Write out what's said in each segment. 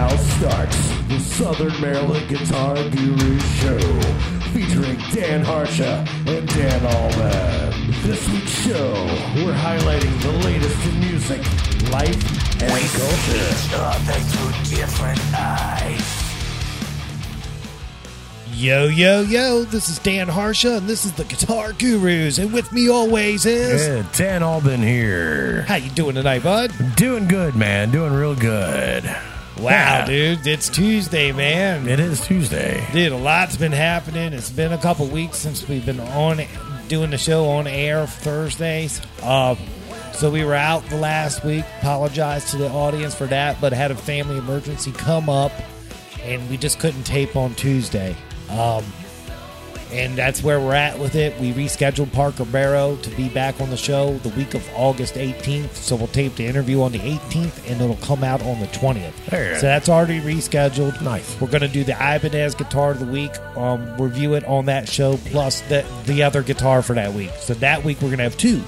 now starts the Southern Maryland Guitar Guru Show, featuring Dan Harsha and Dan Alban. This week's show, we're highlighting the latest in music, life, and culture. other through different eyes. Yo, yo, yo, this is Dan Harsha, and this is the Guitar Gurus, and with me always is... Yeah, Dan Alban here. How you doing tonight, bud? Doing good, man. Doing real good. Wow, dude, it's Tuesday, man. It is Tuesday. Dude, a lot's been happening. It's been a couple weeks since we've been on doing the show on air Thursdays. Uh, so we were out the last week. Apologize to the audience for that, but had a family emergency come up, and we just couldn't tape on Tuesday. Um, and that's where we're at with it. We rescheduled Parker Barrow to be back on the show the week of August 18th. So we'll tape the interview on the 18th, and it'll come out on the 20th. There So that's already rescheduled. Nice. We're going to do the Ibanez guitar of the week, um, review it on that show, plus the the other guitar for that week. So that week we're going to have two,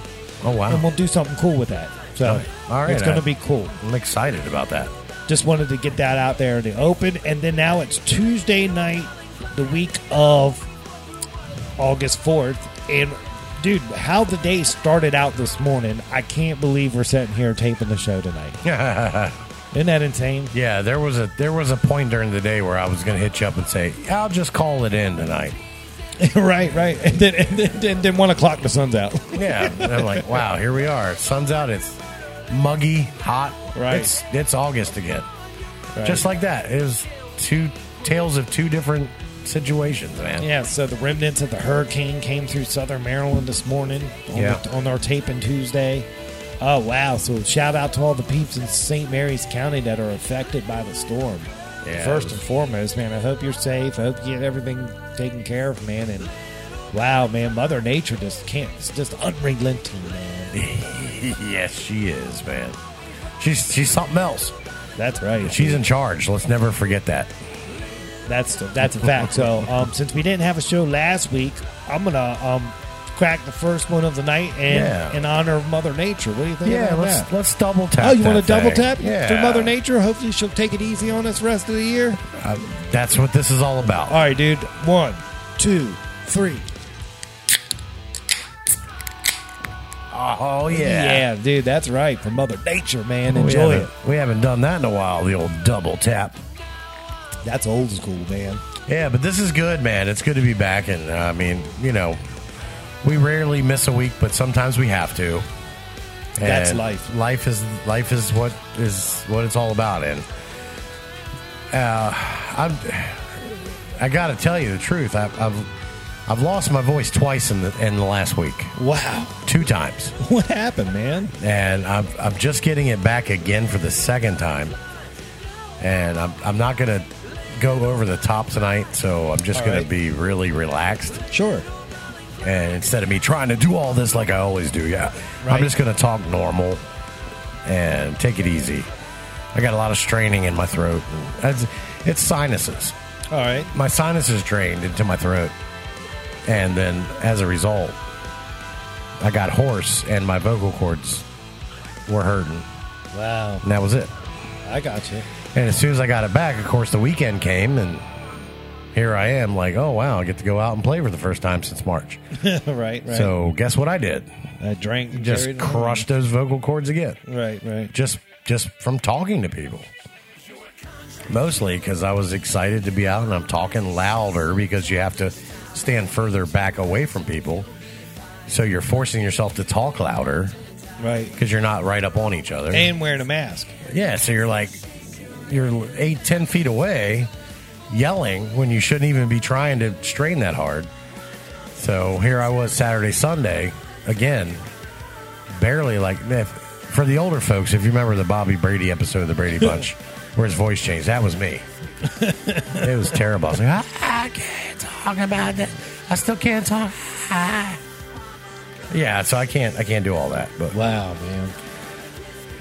Oh, wow. And we'll do something cool with that. So All right, it's going to be cool. I'm excited about that. Just wanted to get that out there in the open, and then now it's Tuesday night, the week of August fourth, and. Dude, how the day started out this morning, I can't believe we're sitting here taping the show tonight. Isn't that insane? yeah, there was a there was a point during the day where I was going to hit you up and say, "I'll just call it in tonight." right, right. And then, and then, then, then one o'clock, the sun's out. Yeah, and I'm like, "Wow, here we are. Sun's out. It's muggy, hot. Right. It's it's August again. Right. Just like that. It was two tales of two different situations, man. Yeah, so the remnants of the hurricane came through southern Maryland this morning on, Yeah. the, on our taping Tuesday. Oh, wow. So shout out to all the peeps in St. Mary's County that are affected by the storm. Yeah, First it and foremost, man, I hope you're safe. I hope you get everything taken care of, man. And wow, man, Mother Nature just can't. It's just unrelenting, man. yes, she is, man. She's she's something else. That's right. She's in charge. Let's never forget that. That's that's a fact. So um, since we didn't have a show last week, I'm gonna um, crack the first one of the night and Yeah. in honor of Mother Nature. What do you think Yeah, about let's that? let's double tap. Oh, you want to double tap Yeah, to Mother Nature? Hopefully, she'll take it easy on us rest of the year. Uh, that's what this is all about. All right, dude. One, two, three. Oh Yeah, yeah, dude, that's right. For Mother Nature, man. Enjoy it. we haven't done that in a while. The old double tap. That's old school, man. Yeah, but this is good, man. It's good to be back, and uh, I mean, you know, we rarely miss a week, but sometimes we have to. That's life. Life is life is what is what it's all about, and uh, I'm. I got to tell you the truth. I've, I've I've lost my voice twice in the in the last week, Wow. two times, What happened, man? and I'm I'm just getting it back again for the second time, and I'm I'm not gonna go over the top tonight, so I'm just All gonna be really relaxed. Sure. And instead of me trying to do all this like I always do, yeah, Right. I'm just going to talk normal and take it easy. I got a lot of straining in my throat. It's, it's sinuses. All right. My sinuses drained into my throat. And then as a result, I got hoarse and my vocal cords were hurting. Wow. And that was it. I got you. And as soon as I got it back, of course, the weekend came and here I am like, oh, wow, I get to go out and play for the first time since March. right. Right. So guess what I did? I drank. just crushed those vocal cords again. Right. Right. Just just from talking to people. Mostly because I was excited to be out and I'm talking louder because you have to stand further back away from people. So you're forcing yourself to talk louder Right. because you're not right up on each other. And wearing a mask. yeah, so you're like you're eight, ten feet away yelling when you shouldn't even be trying to strain that hard. So here I was Saturday, Sunday, again, barely like if, for the older folks, if you remember the Bobby Brady episode of the Brady Bunch, where his voice changed, that was me. it was terrible. I was like, "Ah, I can't talk about that. I still can't talk. Ah." Yeah, so I can't I can't do all that. But Wow, man.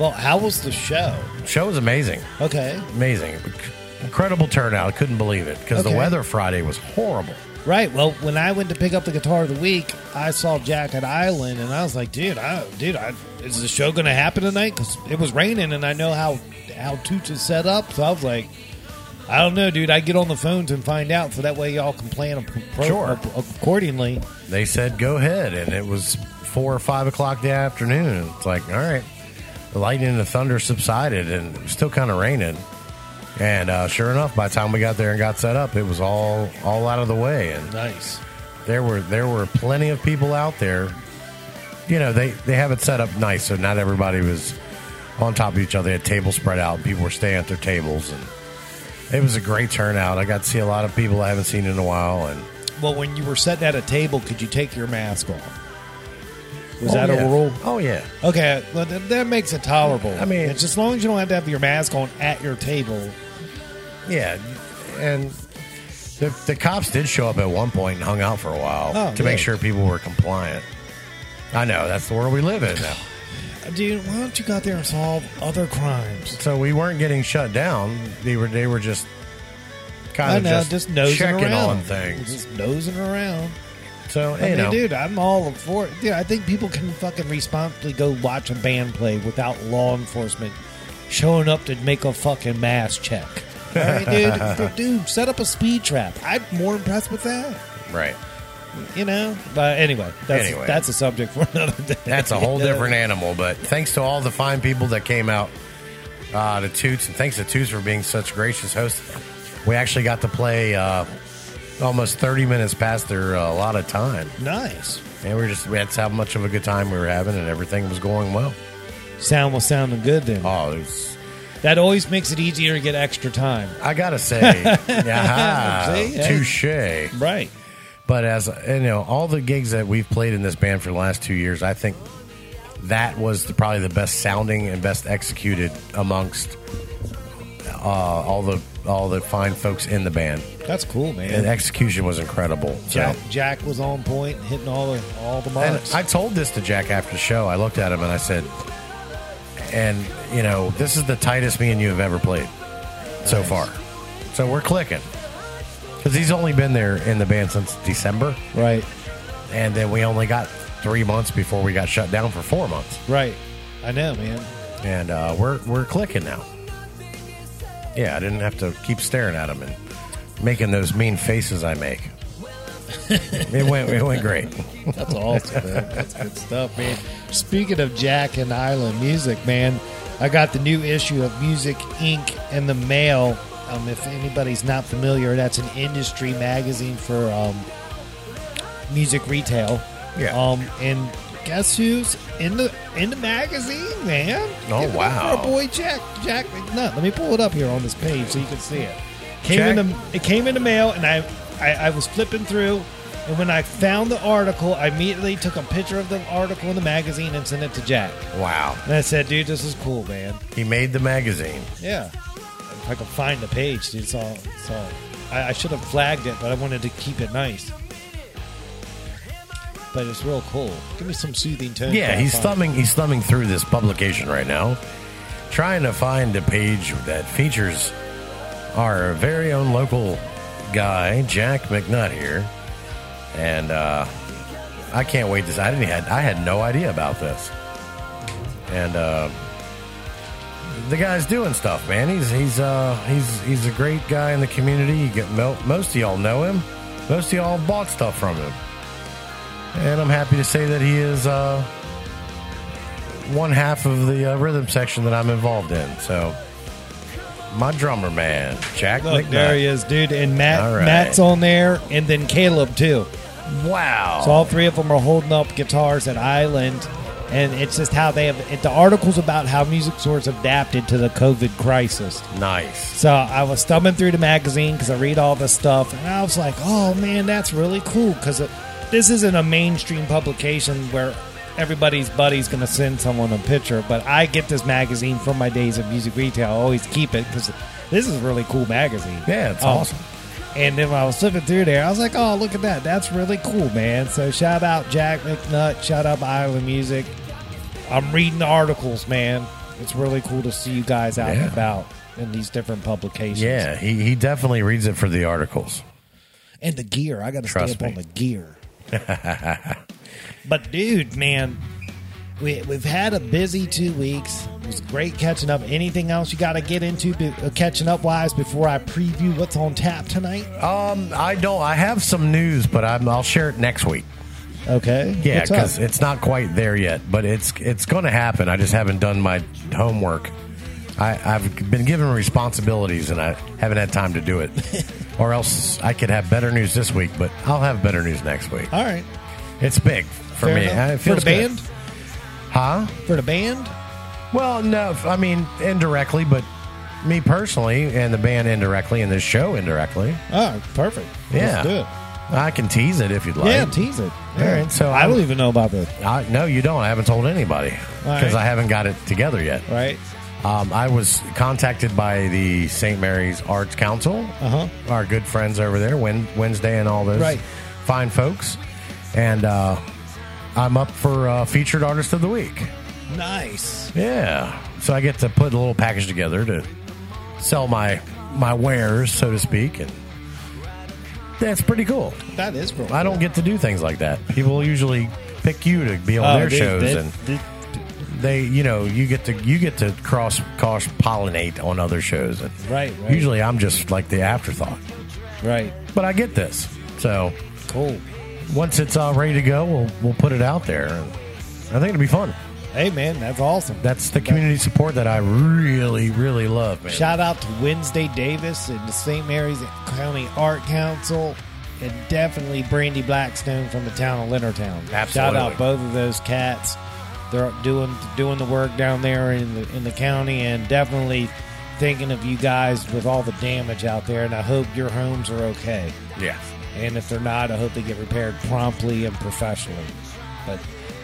Well, how was the show? show was amazing. Okay. Amazing. Incredible turnout. Couldn't believe it because Okay. the weather Friday was horrible. Right. Well, when I went to pick up the guitar of the week, I saw Jack at Island, and I was like, "Dude, I, dude, I, is the show going to happen tonight?" Because it was raining, and I know how how Toots is set up. So I was like, "I don't know, dude. I get on the phones and find out, so that way y'all can plan pro- Sure. accordingly." They said go ahead, and it was four or five o'clock the afternoon. It's like, all right, the lightning and the thunder subsided, and it was still kind of raining. And uh, sure enough, by the time we got there and got set up, it was all all out of the way, and Nice. there were there were plenty of people out there. You know, they they have it set up nice, so not everybody was on top of each other. They had tables spread out, and people were staying at their tables, and it was a great turnout. I got to see a lot of people I haven't seen in a while, and Well, when you were sitting at a table, could you take your mask off? Was Oh, that yeah. a rule? Oh yeah, Okay, well, that, that makes it tolerable. I mean- it's as long as you don't have to have your mask on at your table. yeah, and the the cops did show up at one point and hung out for a while Oh, to make sure people were compliant. I know that's the world we live in now. Dude, why don't you go out there and solve other crimes? So we weren't getting shut down. They were they were just kind I of know, just, just, nosing checking around. on things. Just nosing around. So I you mean, know, dude, I'm all for it. Dude, I think people can fucking responsibly go watch a band play without law enforcement showing up to make a fucking mass check. All right, dude? dude, dude, set up a speed trap. I'm more impressed with that. right? You know, but anyway, that's Anyway. that's a subject for another day. That's a whole different animal. But thanks to all the fine people that came out uh, to Toots, and thanks to Toots for being such gracious hosts. We actually got to play uh, almost 30 minutes past their uh, allotted time. Nice. And we are just, that's how much of a good time we were having, and everything was going well. Sound was sounding good then. Oh, it was, That always makes it easier to get extra time. I got to say, yeah? Touche. Right. But as you know, all the gigs that we've played in this band for the last two years, I think that was the, probably the best sounding and best executed amongst uh, all the all the fine folks in the band. That's cool, And man. execution was incredible. So- Jack, Jack was on point, hitting all the all the and marks. I told this to Jack after the show. I looked at him and I said, "And you know, this is the tightest me and you have ever played so far. So we're clicking." Because he's only been there in the band since December. right, and then we only got three months before we got shut down for four months, right. I know, man. and uh, we're we're clicking now. Yeah, I didn't have to keep staring at him and making those mean faces I make. it went it went great. That's awesome, man. That's good stuff, man. Speaking of Jack and Island music, man, I got the new issue of Music Inc. in the mail. Um, if anybody's not familiar, that's an industry magazine for um, music retail. Yeah. Um, and guess who's in the in the magazine, man? Oh, Give wow. our boy Jack Jack McNutt. Let me pull it up here on this page so you can see it. Came Jack- in the it came in the mail, and I, I I was flipping through, and when I found the article, I immediately took a picture of the article in the magazine and sent it to Jack. Wow, And I said, "Dude, this is cool, man. he made the magazine. Yeah, if I could find the page, dude, it's all it's all. I, I should have flagged it, but I wanted to keep it nice." But it's real cool. Give me some soothing tone. Yeah, he's thumbing he's thumbing through this publication right now, trying to find a page that features our very own local guy, Jack McNutt here. And uh, I can't wait to I didn't had I had no idea about this. And uh, the guy's doing stuff, man. He's he's uh, he's he's a great guy in the community. You get mo- most of y'all know him. Most of y'all bought stuff from him. And I'm happy to say that he is uh, one half of the uh, rhythm section that I'm involved in. So, my drummer man, Jack Look, McNutt. there he is, dude. And Matt, right. Matt's on there, and then Caleb too. Wow. So all three of them are holding up guitars at Island, and it's just how they have. It, the article's about how music stores adapted to the COVID crisis. nice. So I was thumbing through the magazine because I read all this stuff, and I was like, "Oh man, that's really cool." Because this isn't a mainstream publication where everybody's buddy's going to send someone a picture, but I get this magazine from my days of music retail. I always keep it because this is a really cool magazine. Yeah, it's Um, awesome. And then when I was flipping through there, I was like, "Oh, look at that! That's really cool, man!" So shout out Jack McNutt, shout out Island Music. I'm reading the articles, man. It's really cool to see you guys out Yeah. and about in these different publications. Yeah, he, he definitely reads it for the articles. and the gear. I got to stay up me. on the gear. but dude, man, we we've had a busy two weeks. It was great catching up. Anything else you got to get into be, uh, catching up wise before I preview what's on tap tonight? Um, I don't. I have some news, but I'm, I'll share it next week. Okay, Yeah, because it's not quite there yet, but it's it's going to happen. I just haven't done my homework. I, I've been given responsibilities, and I haven't had time to do it. or else I could have better news this week, but I'll have better news next week. all right. It's big for Fair me. Uh, it for the good. band, huh? for the band. Well, no, I mean indirectly, but me personally, and the band indirectly, and this show indirectly. Oh, perfect. Yeah, do it. I can tease it if you'd like. Yeah, tease it. All right, so I I'm- don't even know about this. I, no, you don't. I haven't told anybody because right. I haven't got it together yet. Right? Um, I was contacted by the St. Mary's Arts Council, Uh-huh. our good friends over there, Wednesday and all those Right. fine folks, and uh, I'm up for uh, featured artist of the week. Nice. Yeah, so I get to put a little package together to sell my my wares, so to speak, and that's pretty cool. That is cool. I don't get to do things like that. People usually pick you to be on Oh, their dude, shows, that- and that- they, you know, you get to you get to cross cross pollinate on other shows, Right, right. usually I'm just like the afterthought. right. But I get this, so Cool. once it's uh, ready to go, we'll we'll put it out there. And I think it'll be fun. Hey, man, that's awesome. That's the community support that I really, really love, man. Shout out to Wednesday Davis and the St. Mary's County Art Council, and definitely Brandy Blackstone from the town of Leonardtown. Shout Absolutely. out both of those cats. They're doing doing the work down there in the in the county, and definitely thinking of you guys with all the damage out there. And I hope your homes are okay. yeah. And if they're not, I hope they get repaired promptly and professionally. But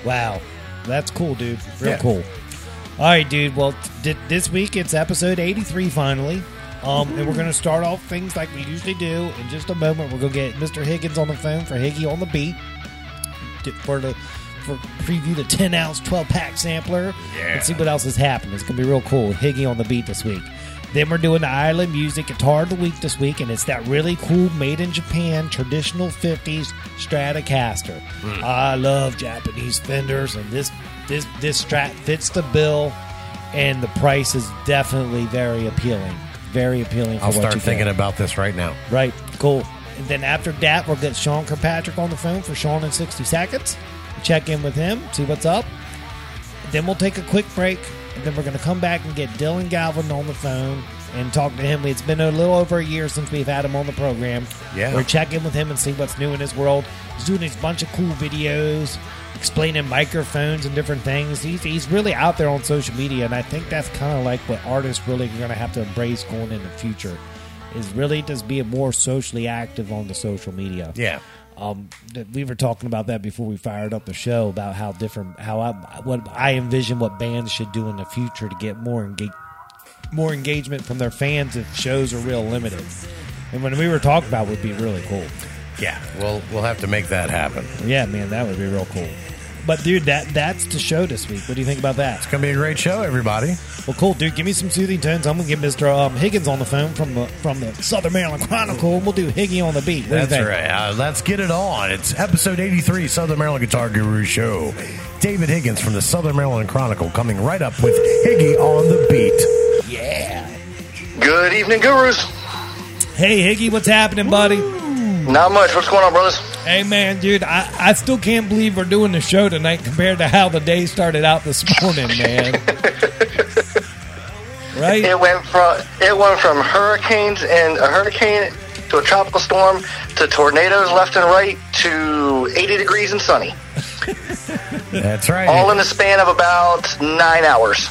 wow, that's cool, dude. Real Yeah. cool. All right, dude. Well, t- this week it's episode 83 finally. Um, and we're going to start off things like we usually do. In just a moment, we're going to get Mr. Higgins on the phone for Higgy on the beat for the preview the 10 ounce 12 pack sampler Yeah. and see what else is happening. It's going to be real cool. Higgy on the beat this week. Then we're doing the Island Music Guitar of the Week this week, and it's that really cool made in Japan traditional 50s Stratocaster. Hmm. I love Japanese fenders, and this this this Strat fits the bill, and the price is definitely very appealing. Very appealing. For I'll what start you get. thinking about this right now. Right, cool. And then after that, we'll get Sean Kirkpatrick on the phone for Sean in 60 seconds. Check in with him, see what's up. Then we'll take a quick break, and then we're going to come back and get Dylan Galvin on the phone and talk to him. It's been a little over a year since we've had him on the program. Yeah. We're checking with him and see what's new in his world. He's doing these bunch of cool videos, explaining microphones and different things. He's, he's really out there on social media, and I think that's kind of like what artists really are going to have to embrace going in the future. Is really just being more socially active on the social media. Yeah. Um, we were talking about that before we fired up the show about how different, how I, what I envision what bands should do in the future to get more engage, more engagement from their fans if shows are real limited. And when we were talking about, it would be really cool. Yeah. We'll we'll have to make that happen. Yeah, man, that would be real cool. But dude, that that's the show this week. What do you think about that? It's gonna be a great show, everybody. Well, cool, dude. Give me some soothing tones. I'm gonna get Mister um, Higgins on the phone from the from the Southern Maryland Chronicle, and we'll do Higgy on the beat. What That's right. Uh, let's get it on. It's episode 83, Southern Maryland Guitar Guru Show. David Higgins from the Southern Maryland Chronicle coming right up with Higgy on the beat. Yeah. Good evening, gurus. Hey, Higgy, what's happening, buddy? Not much. What's going on, brothers? Hey, man, dude, I, I still can't believe we're doing the show tonight compared to how the day started out this morning, man. right? It went from it went from hurricanes and a hurricane to a tropical storm to tornadoes left and right to 80 degrees and sunny, That's right. all in the span of about nine hours.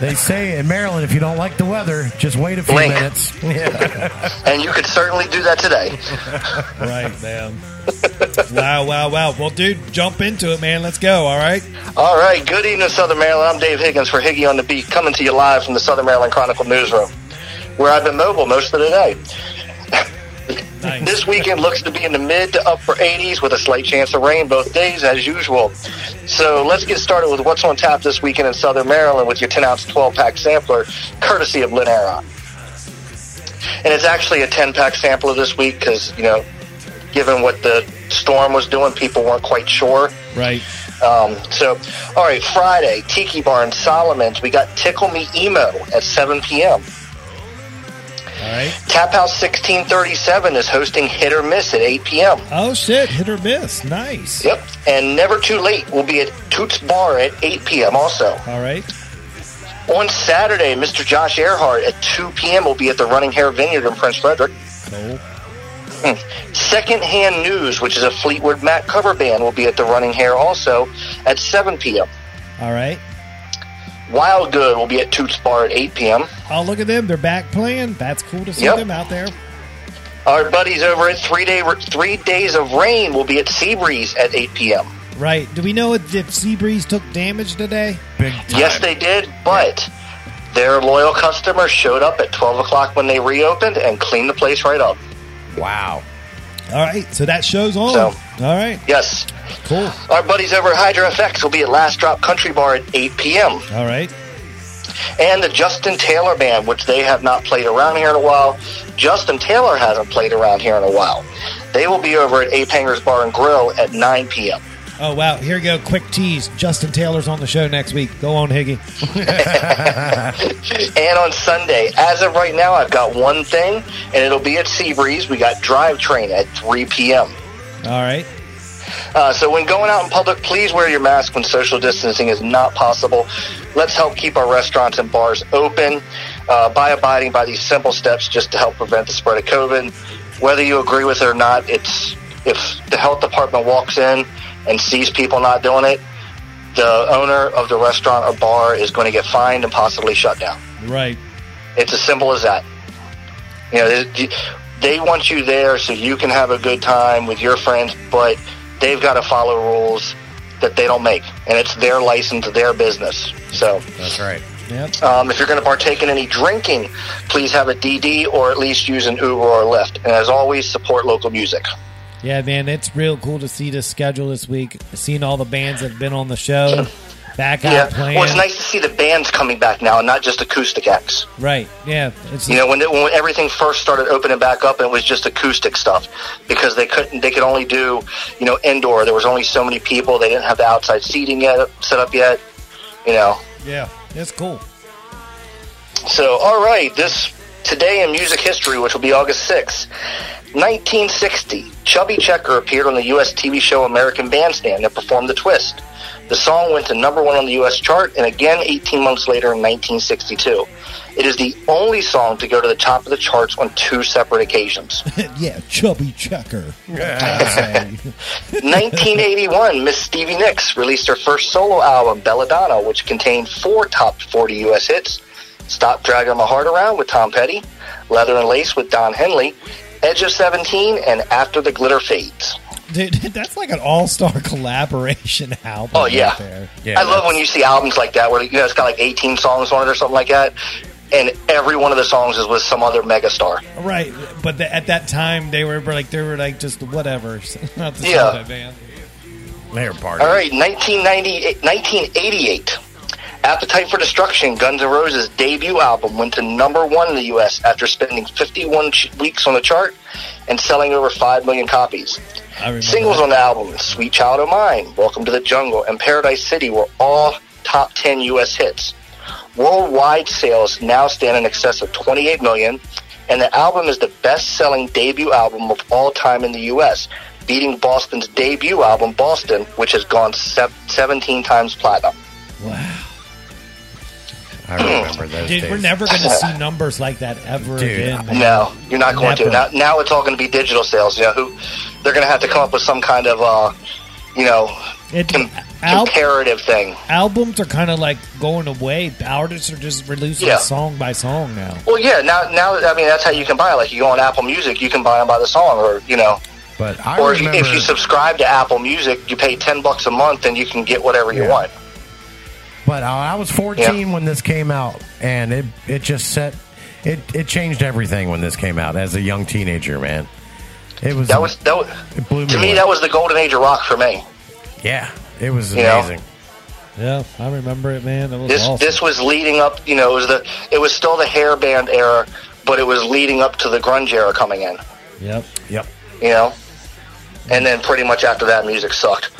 They say in Maryland, if you don't like the weather, just wait a few Blink. minutes. Yeah. And you could certainly do that today. Right, man. wow, wow, wow. Well, dude, jump into it, man. Let's go, all right? All right. Good evening, Southern Maryland. I'm Dave Higgins for Higgy on the Beat, coming to you live from the Southern Maryland Chronicle newsroom, where I've been mobile most of the day. Nice. This weekend looks to be in the mid to upper 80s with a slight chance of rain both days as usual. So let's get started with what's on tap this weekend in Southern Maryland with your 10 ounce 12 pack sampler, courtesy of Lynn Aron. And it's actually a 10 pack sampler this week because, you know, given what the storm was doing, people weren't quite sure. Right. Um, so, all right, Friday, Tiki Bar in Solomon's. We got Tickle Me Emo at 7 p.m. All right. Tap House 1637 is hosting Hit or Miss at 8 p.m. Oh shit! Hit or miss. Nice. Yep. And Never Too Late will be at Toots Bar at 8 p.m. also. All right. On Saturday, Mr. Josh Earhart at 2 p.m. will be at the Running Hare Vineyard in Prince Frederick. Cool. Hmm. Secondhand News, which is a Fleetwood Mac cover band, will be at the Running Hare also at 7 p.m. All right. Wild Good will be at Toots Bar at 8 p.m. Oh, look at them. They're back playing. That's cool to see Yep. them out there. Our buddies over at Three Day Three Days of Rain will be at Seabreeze at 8 p.m. Right. Do we know if Seabreeze took damage today? Big time. Yes, they did, but their loyal customers showed up at 12 o'clock when they reopened and cleaned the place right up. Wow. All right. So that show's on. So- All right. Yes. Cool. Our buddies over at Hydra FX will be at Last Drop Country Bar at 8 p.m. All right. And the Justin Taylor Band, which they have not played around here in a while. Justin Taylor hasn't played around here in a while. They will be over at Ape Hangers Bar and Grill at 9 p.m. Oh wow. Here you go. Quick tease. Justin Taylor's on the show next week. Go on, Higgy. And on Sunday, as of right now, I've got one thing, and it'll be at Seabreeze. We got Drivetrain at 3 p.m. All right. Uh, so when going out in public, please wear your mask when social distancing is not possible. Let's help keep our restaurants and bars open uh, by abiding by these simple steps just to help prevent the spread of COVID. Whether you agree with it or not, it's if the health department walks in and sees people not doing it, the owner of the restaurant or bar is going to get fined and possibly shut down. Right. It's as simple as that. You know, they, they want you there so you can have a good time with your friends, but they've got to follow rules that they don't make, and it's their license, their business. So, That's right. Yep. um, if you're going to partake in any drinking, please have a DD or at least use an Uber or Lyft. And as always, support local music. Yeah, man. It's real cool to see the schedule this week. Seeing all the bands that have been on the show back out Yeah, playing. well, it's nice to see the bands coming back now, and not just acoustic acts. Right. Yeah. It's You know, when, when everything first started opening back up, and it was just acoustic stuff because they couldn't, they could only do, you know, indoor. There was only so many people. They didn't have the outside seating yet set up yet. You know, yeah. It's cool. so all right, this today in music history, which will be August sixth, 1960, Chubby Checker appeared on the U.S. TV show American Bandstand and performed the twist. The song went to number one on the U.S. chart, and again 18 months later in 1962. It is the only song to go to the top of the charts on two separate occasions. yeah. Chubby checker. 1981, Miss Stevie Nicks released her first solo album, Belladonna, which contained four top 40 U.S. hits Stop Dragging My Heart Around with Tom Petty, Leather and Lace with Don Henley, Edge of 17, and After the Glitter Fades. Dude, that's like an all-star collaboration album. Oh, yeah. Right there. Yeah, I love when you see albums like that where you know it's got like 18 songs on it or something like that, and every one of the songs is with some other megastar. Right, but the, at that time they were like they were like just whatever. Not the Yeah. that band. They're party. All right, 1998, 1988. Appetite for Destruction, Guns N' Roses' debut album, went to number one in the U.S. after spending 51 ch- weeks on the chart and selling over 5 million copies. Singles that. on the album, Sweet Child of Mine, Welcome to the Jungle, and Paradise City were all top 10 U.S. hits. Worldwide sales now stand in excess of 28 million, and the album is the best-selling debut album of all time in the U.S., beating Boston's debut album, Boston, which has gone sev- 17 times platinum. Wow, I remember those dude, days. we're never going to see numbers like that ever Dude, again. Man. No, you're not going to. Now, now it's all going to be digital sales. You know, who they're going to have to come up with some kind of, uh, you know, It, com- al- comparative thing. albums are kind of like going away. Artists are just releasing Yeah. song by song now. Well, yeah. Now, now, I mean, that's how you can buy. it. Like, you go on Apple Music, you can buy them by the song, or you know, But I or if you, remember. if you subscribe to Apple Music, you pay ten bucks a month, and you can get whatever you want. But uh, I was 14 when this came out, and it it just set it it changed everything when this came out as a young teenager, man. It was That was that was it blew me to me. away. That was the golden age of rock for me. yeah, it was You know? amazing. Yeah, I remember it, man. It was This awesome. this was leading up. You know, it was the it was still the hair band era, but it was leading up to the grunge era coming in. yep. Yep. You know. And then pretty much after that, music sucked.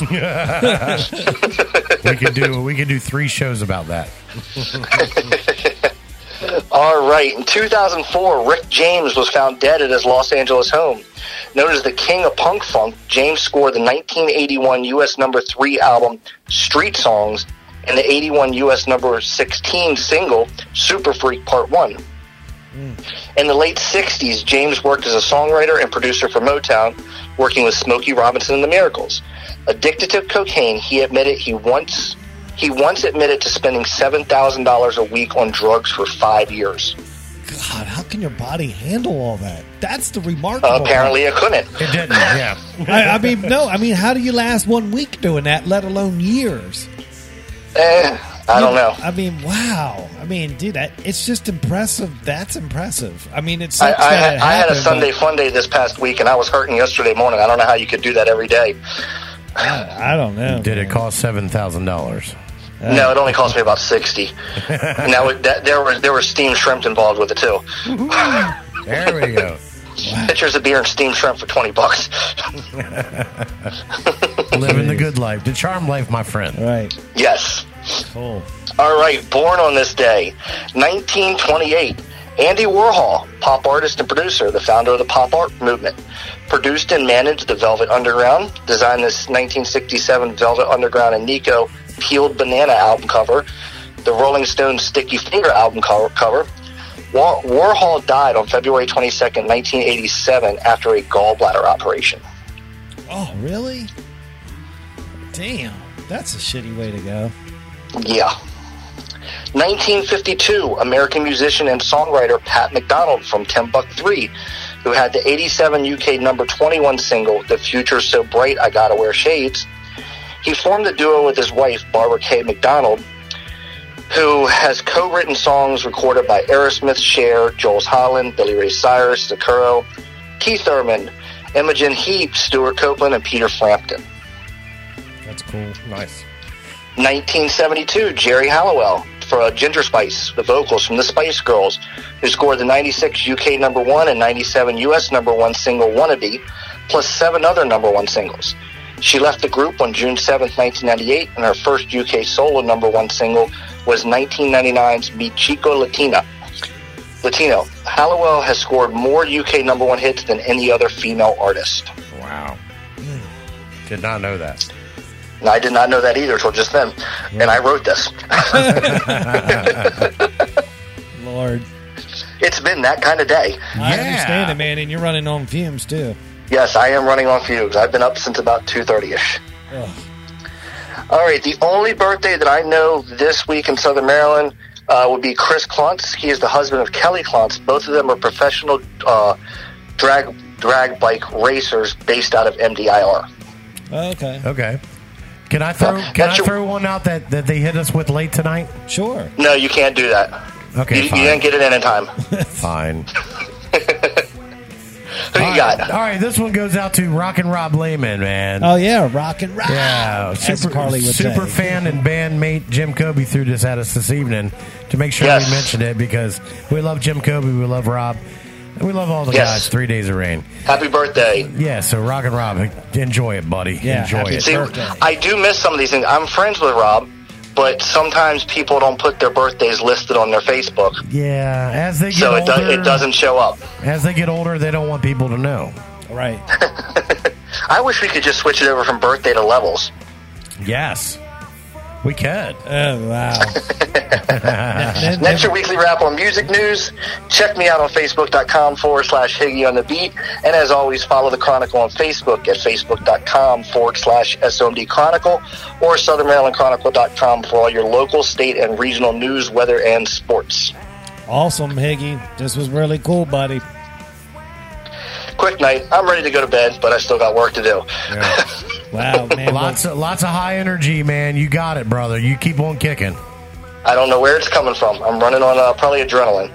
We could do we could do three shows about that. All right. In 2004, Rick James was found dead at his Los Angeles home. Known as the king of punk funk, James scored the 1981 U.S. number three album Street Songs and the 81 U.S. number 16 single Super Freak Part 1. Hmm. In the late 60s, James worked as a songwriter and producer for Motown, working with Smokey Robinson and the Miracles. Addicted to cocaine, he admitted he once he once admitted to spending seven thousand dollars a week on drugs for five years. God, how can your body handle all that? That's the remarkable. Uh, apparently, it couldn't. It didn't. Yeah. I, I mean, no. I mean, how do you last one week doing that, let alone years? Eh, I don't know. I mean, wow. I mean, dude, that, it's just impressive. That's impressive. I mean, it's I, I, that it I had a Sunday but fun day this past week, and I was hurting yesterday morning. I don't know how you could do that every day. I, I don't know. Did it cost seven thousand dollars? No, it only cost me about sixty. now that, there were there were steamed shrimp involved with it too. There we go. Pitchers of beer and steamed shrimp for twenty bucks. Living the good life, the charm life, my friend. Right. yes. Cool. All right, born on this day, 1928. Andy Warhol, pop artist and producer, the founder of the pop art movement, produced and managed the Velvet Underground, designed this 1967 Velvet Underground and Nico Peeled Banana album cover, the Rolling Stones Sticky Finger album cover. cover. War- Warhol died on February 22nd, 1987, after a gallbladder operation. Oh, really? Damn. That's a shitty way to go. Yeah. 1952, American musician and songwriter Pat McDonald from Timbuk3, who had the 87 UK number 21 single, The Future's So Bright I Gotta Wear Shades. He formed a duo with his wife, Barbara K. McDonald, who has co-written songs recorded by Aerosmith, Cher, Jools Holland, Billy Ray Cyrus, Sakuro, Keith Urban, Imogen Heap, Stewart Copeland, and Peter Frampton. That's cool. Nice. 1972, Geri Halliwell for uh, Ginger Spice, the vocals from the Spice Girls, who scored the 96 UK number one and 97 US number one single Wannabe, plus seven other number one singles. She left the group on June 7, 1998, and her first UK solo number one single was 1999's Mi Chico Latina. Latino. Halliwell has scored more UK number one hits than any other female artist. Wow. Did not know that. And I did not know that either until just then. And I wrote this. Lord. It's been that kind of day. I Yeah. understand it, man. And you're running on fumes, too. Yes, I am running on fumes. I've been up since about 2.30ish. All right, the only birthday that I know this week in Southern Maryland uh, would be Chris Klontz. He is the husband of Kelly Klontz. Both of them are professional uh, drag drag bike racers based out of MDIR. Okay. Okay. Can I throw Uh, Can I your- throw one out that, that they hit us with late tonight? Sure. No, you can't do that. Okay, you, you didn't get it in in time. Fine. Who you All got? right, all right, this one goes out to Rock and Rob Lehman, man. Oh, yeah. Rock and roll. Yeah, super, Carly would super say. fan and bandmate Jim Kobe threw this at us this evening to make sure Yes. we mentioned it because we love Jim Kobe, we love Rob, and we love all the Yes. guys. Three Days of Rain. Happy birthday. Yeah, so Rock and Rob, enjoy it, buddy. Yeah, enjoy happy it. See. I do miss some of these things. I'm friends with Rob, but sometimes people don't put their birthdays listed on their Facebook, Yeah, as they get so it, do, it doesn't show up. As they get older, they don't want people to know. Right. I wish we could just switch it over from birthday to levels. Yes, we could. Oh, wow. Then- That's your weekly wrap on music news. Check me out on Facebook.com forward slash Higgy on the Beat. And as always, follow the Chronicle on Facebook at Facebook.com forward slash SOMD Chronicle or Southern Maryland SouthernMarylandChronicle.com for all your local, state, and regional news, weather, and sports. awesome, Higgy. This was really cool, buddy. Quick night. I'm ready to go to bed, but I still got work to do. Wow, man. Lots of lots of high energy, man. You got it, brother. You keep on kicking. I don't know where it's coming from. I'm running on uh, probably adrenaline.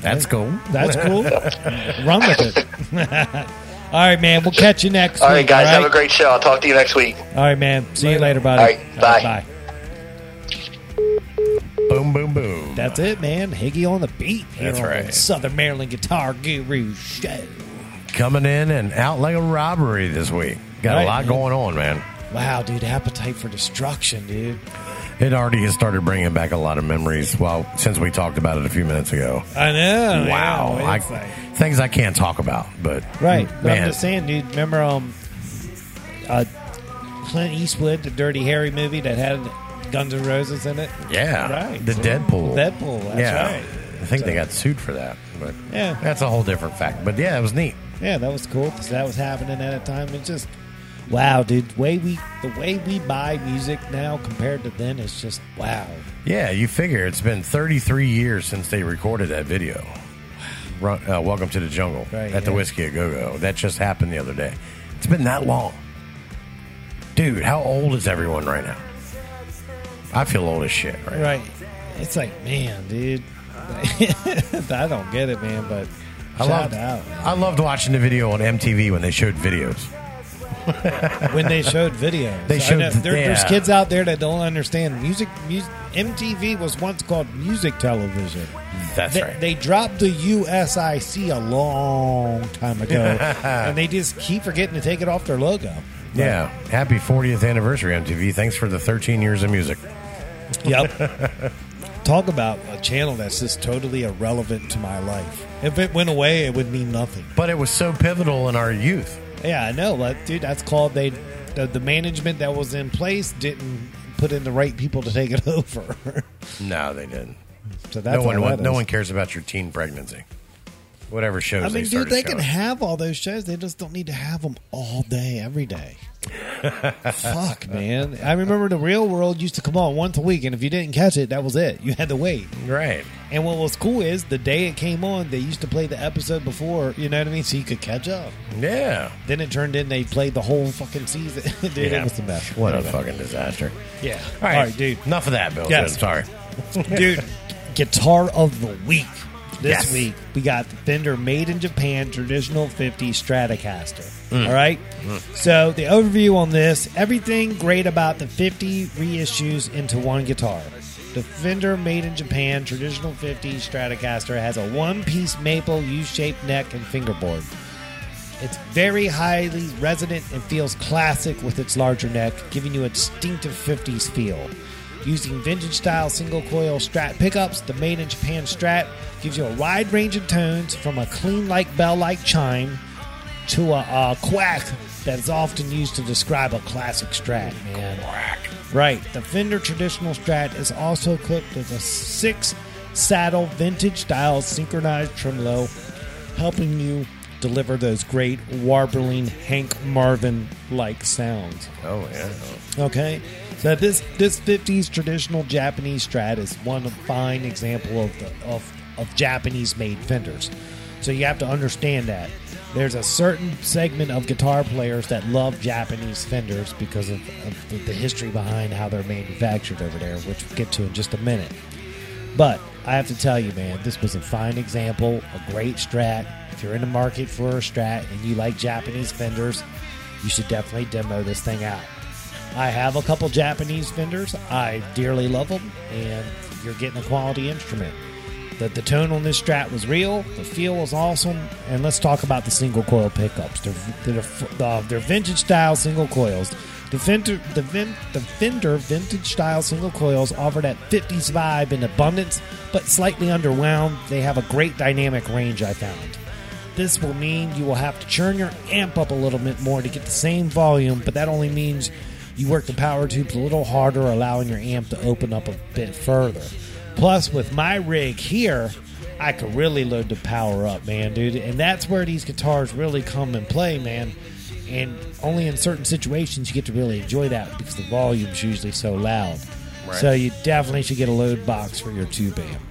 That's cool. That's cool. Run with it. all right, man. We'll catch you next week. All right, week. guys. all Have a great show. I'll talk to you next week. All right, man. See you later, buddy. All right, bye. bye. Boom, boom, boom. That's it, man. Higgy on the beat here That's on right. Southern Maryland Guitar Guru Show. coming in and out like a robbery this week. Got Right, a lot man. going on, man. Wow, dude, appetite for destruction, dude. It already has started bringing back a lot of memories. Well, since we talked about it a few minutes ago. I know. Wow, I, like- things I can't talk about, but right. But man, I'm just saying, dude. Remember, um, uh, Clint Eastwood, the Dirty Harry movie that had Guns N' Roses in it. yeah, Right. the Deadpool, Deadpool. That's yeah, right. I think they got sued for that, but Yeah. that's a whole different fact. But yeah, it was neat. Yeah, that was cool. 'cause that was happening at a time. It just wow, dude. The way we the way we buy music now compared to then is just wow. Yeah, you figure it's been 33 years since they recorded that video. Run, uh, Welcome to the Jungle Right, at the yeah. Whisky a Go Go. That just happened the other day. It's been that long. Dude, how old is everyone right now? I feel old as shit right. Right. It's like man, dude. I don't get it, man. But I shout loved, out I loved watching the video on MTV when they showed videos. when they showed videos. They showed know the- there, there's kids out there that don't understand music. Music MTV was once called music television. That's They, right. they dropped the USIC a long time ago, and they just keep forgetting to take it off their logo. yeah. Happy 40th anniversary, MTV. Thanks for the 13 years of music. Yep. Talk about a channel that's just totally irrelevant to my life. If it went away, it would mean nothing. But it was so pivotal in our youth. Yeah, I know, but dude, that's called they. The, the management that was in place didn't put in the right people to take it over. No, they didn't. so that's no one, all that no is. one cares about your teen pregnancy. Whatever shows I they mean, dude, started they can showing. have all those shows. They just don't need to have them all day, every day. Fuck, man. I remember the real world used to come on once a week, and if you didn't catch it, that was it. You had to wait. Right. And what was cool is the day it came on, they used to play the episode before, you know what I mean? So you could catch up. Yeah. Then it turned in, they played the whole fucking season. dude, yeah. it was the best. What a fucking disaster. Yeah. All right, dude. Enough of that, Bill. Yes. Sorry. dude. Guitar of the week. This Yes. week we got the Fender Made in Japan Traditional 50 Stratocaster. Mm. All right. So the overview on this: everything great about the 50 reissues into one guitar. The Fender Made in Japan Traditional 50 Stratocaster has a one-piece maple U-shaped neck and fingerboard. It's very highly resonant and feels classic with its larger neck, giving you a distinctive 50s feel. Using vintage style single coil Strat pickups, the made in Japan Strat gives you a wide range of tones from a clean like bell like chime to a, a quack that is often used to describe a classic Strat, man. Quack. Right. The Fender traditional Strat is also equipped with a six saddle vintage style synchronized tremolo, helping you deliver those great warbling Hank Marvin like sounds. Oh, yeah. Okay, so this this '50s traditional Japanese Strat is one fine example of the of of Japanese made Fenders. So you have to understand that there's a certain segment of guitar players that love Japanese Fenders because of, of the, the history behind how they're manufactured over there, which we'll get to in just a minute. But I have to tell you, man, this was a fine example, a great Strat. If you're in the market for a Strat and you like Japanese Fenders, you should definitely demo this thing out. I have a couple Japanese Fenders. I dearly love them, and you're getting a quality instrument. The, the tone on this Strat was real. The feel was awesome. And let's talk about the single coil pickups. They're, they're, uh, they're vintage style single coils. The Fender, the, Vin, the Fender vintage style single coils offer that 50s vibe in abundance, but slightly underwound. They have a great dynamic range, I found. This will mean you will have to churn your amp up a little bit more to get the same volume, but that only means you work the power tubes a little harder, allowing your amp to open up a bit further. Plus, with my rig here, I could really load the power up, man, dude. And that's where these guitars really come and play, man. And only in certain situations you get to really enjoy that because the volume's usually so loud. So you definitely should get a load box for your tube amp.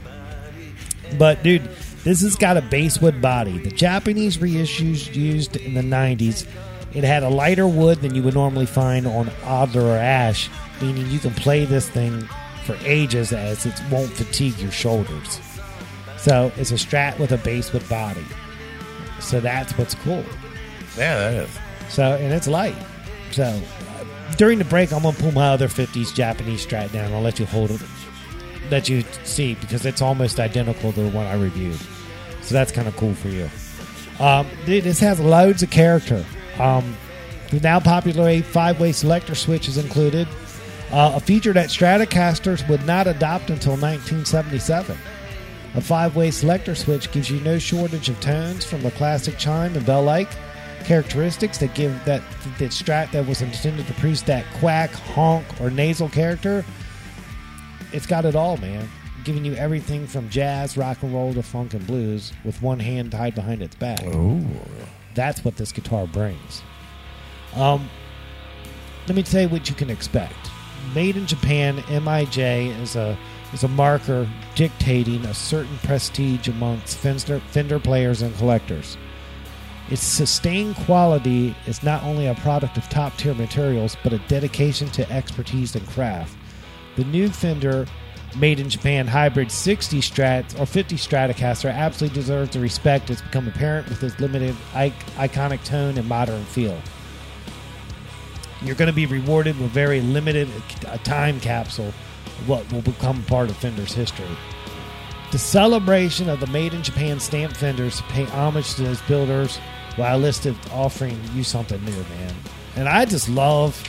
But dude, this has got a basswood body. The Japanese reissues used in the 90s, it had a lighter wood than you would normally find on Alder or Ash, meaning you can play this thing for ages as it won't fatigue your shoulders. So it's a Strat with a basswood body. So that's what's cool. Yeah, that is. So and it's light. So uh, during the break, I'm gonna pull my other '50s Japanese Strat down. I'll let you hold it, let you see because it's almost identical to the one I reviewed. So that's kind of cool for you. Um, dude, this has loads of character. Um, the now popular five-way selector switch is included, uh, a feature that Stratocasters would not adopt until 1977. A five-way selector switch gives you no shortage of tones from the classic chime and bell-like characteristics that give that that Strat that was intended to produce that quack, honk, or nasal character. It's got it all, man. Giving you everything from jazz, rock and roll to funk and blues with one hand tied behind its back. That's what this guitar brings. Um, let me tell you what you can expect. Made in Japan, MIJ is a is a marker dictating a certain prestige amongst Fender, Fender players and collectors. Its sustained quality is not only a product of top tier materials, but a dedication to expertise and craft. The new Fender made in Japan hybrid 60 Strat or 50 Stratocaster absolutely deserves the respect it's become apparent with its limited ic- iconic tone and modern feel. You're going to be rewarded with very limited a time capsule what will become part of Fender's history. The celebration of the Made in Japan stamp Fenders pay homage to those builders while listed offering you something new, man. And I just love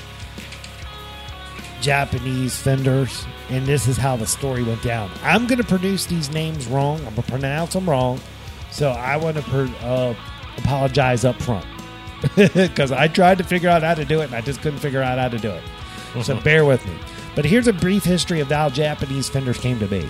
Japanese Fenders, and this is how the story went down. I'm going to produce these names wrong. I'm going to pronounce them wrong, so I want to uh, apologize up front because I tried to figure out how to do it, and I just couldn't figure out how to do it. So uh-huh. bear with me. But here's a brief history of how Japanese Fenders came to be.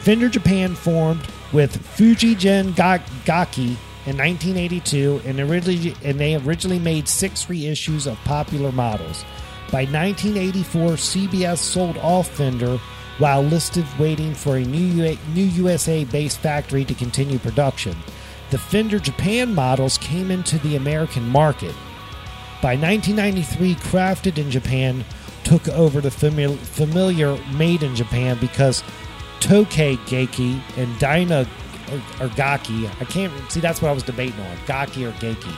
Fender Japan formed with Fujijin Ga- Gaki in 1982, and originally and they originally made six reissues of popular models. By 1984, CBS sold off Fender while listed waiting for a new, U- new USA based factory to continue production. The Fender Japan models came into the American market. By 1993, Crafted in Japan took over the famil- familiar Made in Japan because Tokei Geki and Dyna or, or Gaki. I can't see. That's what I was debating on. Gaki or Geki.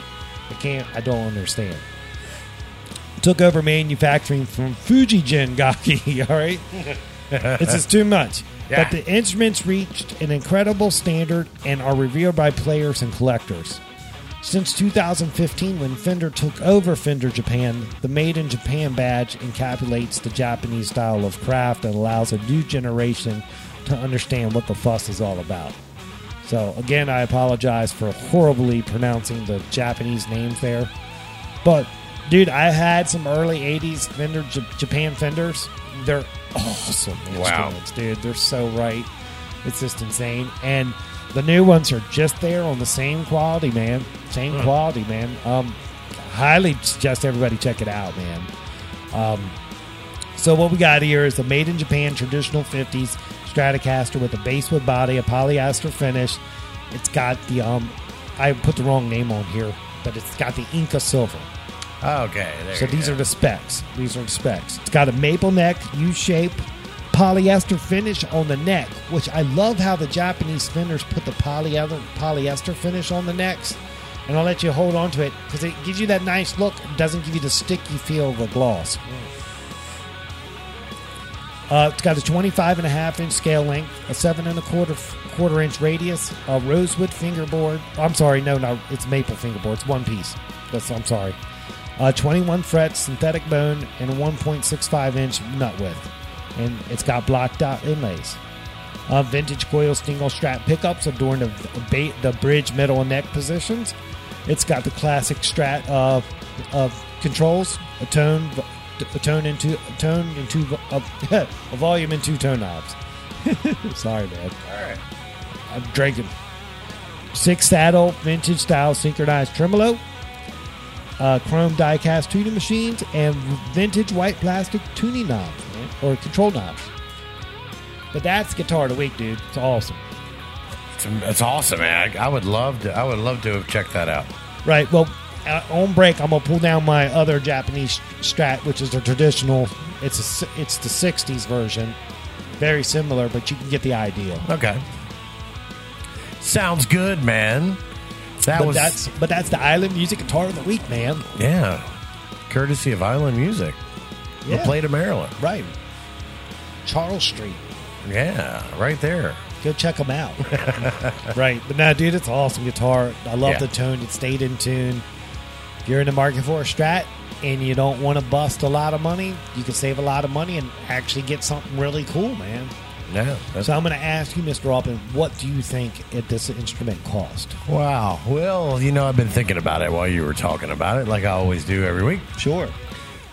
I can't. I don't understand. Took over manufacturing from Fujijin Gaki. All right, this is too much. Yeah. But the instruments reached an incredible standard and are revered by players and collectors. Since 2015, when Fender took over Fender Japan, the Made in Japan badge encapsulates the Japanese style of craft and allows a new generation to understand what the fuss is all about. So, again, I apologize for horribly pronouncing the Japanese names there. But, dude, I had some early 80s Fender J- Japan Fenders. They're awesome Wow. instruments, dude. They're so right. It's just insane. And the new ones are just there on the same quality, man. Same quality, man. Um, highly suggest everybody check it out, man. Um, so what we got here is the made in Japan traditional 50s Stratocaster with a basswood body, a polyester finish. It's got the um, I put the wrong name on here, but it's got the Inca silver. Okay. There So these go. are the specs. These are the specs. It's got a maple neck, U shape, polyester finish on the neck, which I love how the Japanese spinners put the polyester polyester finish on the necks. And I'll let you hold on to it because it gives you that nice look. It doesn't give you the sticky feel of the gloss. Uh, it's got a 25 and a half inch scale length, a seven and a quarter quarter inch radius, a rosewood fingerboard. I'm sorry, no, no, it's maple fingerboard. It's one piece. That's I'm sorry. Uh, 21 fret synthetic bone and 1.65 inch nut width, and it's got block dot inlays. Uh, vintage coil single strap pickups adorn the, ba- the bridge, middle, and neck positions. It's got the classic strat of, of controls, a tone, a tone into a tone and two a, a volume and two tone knobs. Sorry, man. All right. I'm drinking. Six saddle, vintage style synchronized tremolo, uh, chrome die-cast tuning machines, and vintage white plastic tuning knobs, or control knobs. But that's guitar of the week, dude. It's awesome. It's, it's awesome, man. I, I would love to. I would love to have checked that out. Right. Well, uh, on break, I'm gonna pull down my other Japanese Strat, which is a traditional. It's a, it's the '60s version, very similar, but you can get the idea. Okay. Sounds good, man. That but was that's but that's the Island Music Guitar of the Week, man. yeah, courtesy of Island Music, Yeah. the plate of Maryland. Right. Charles Street. Yeah, right there. go check them out. right, but now, dude, it's an awesome guitar. I love Yeah. the tone. It stayed in tune. If you're in the market for a Strat and you don't want to bust a lot of money, you can save a lot of money and actually get something really cool, man. So I'm going to ask you, Mr. Alban, what do you think it, this instrument cost? wow. Well, you know, I've been thinking about it while you were talking about it, like I always do every week. Sure.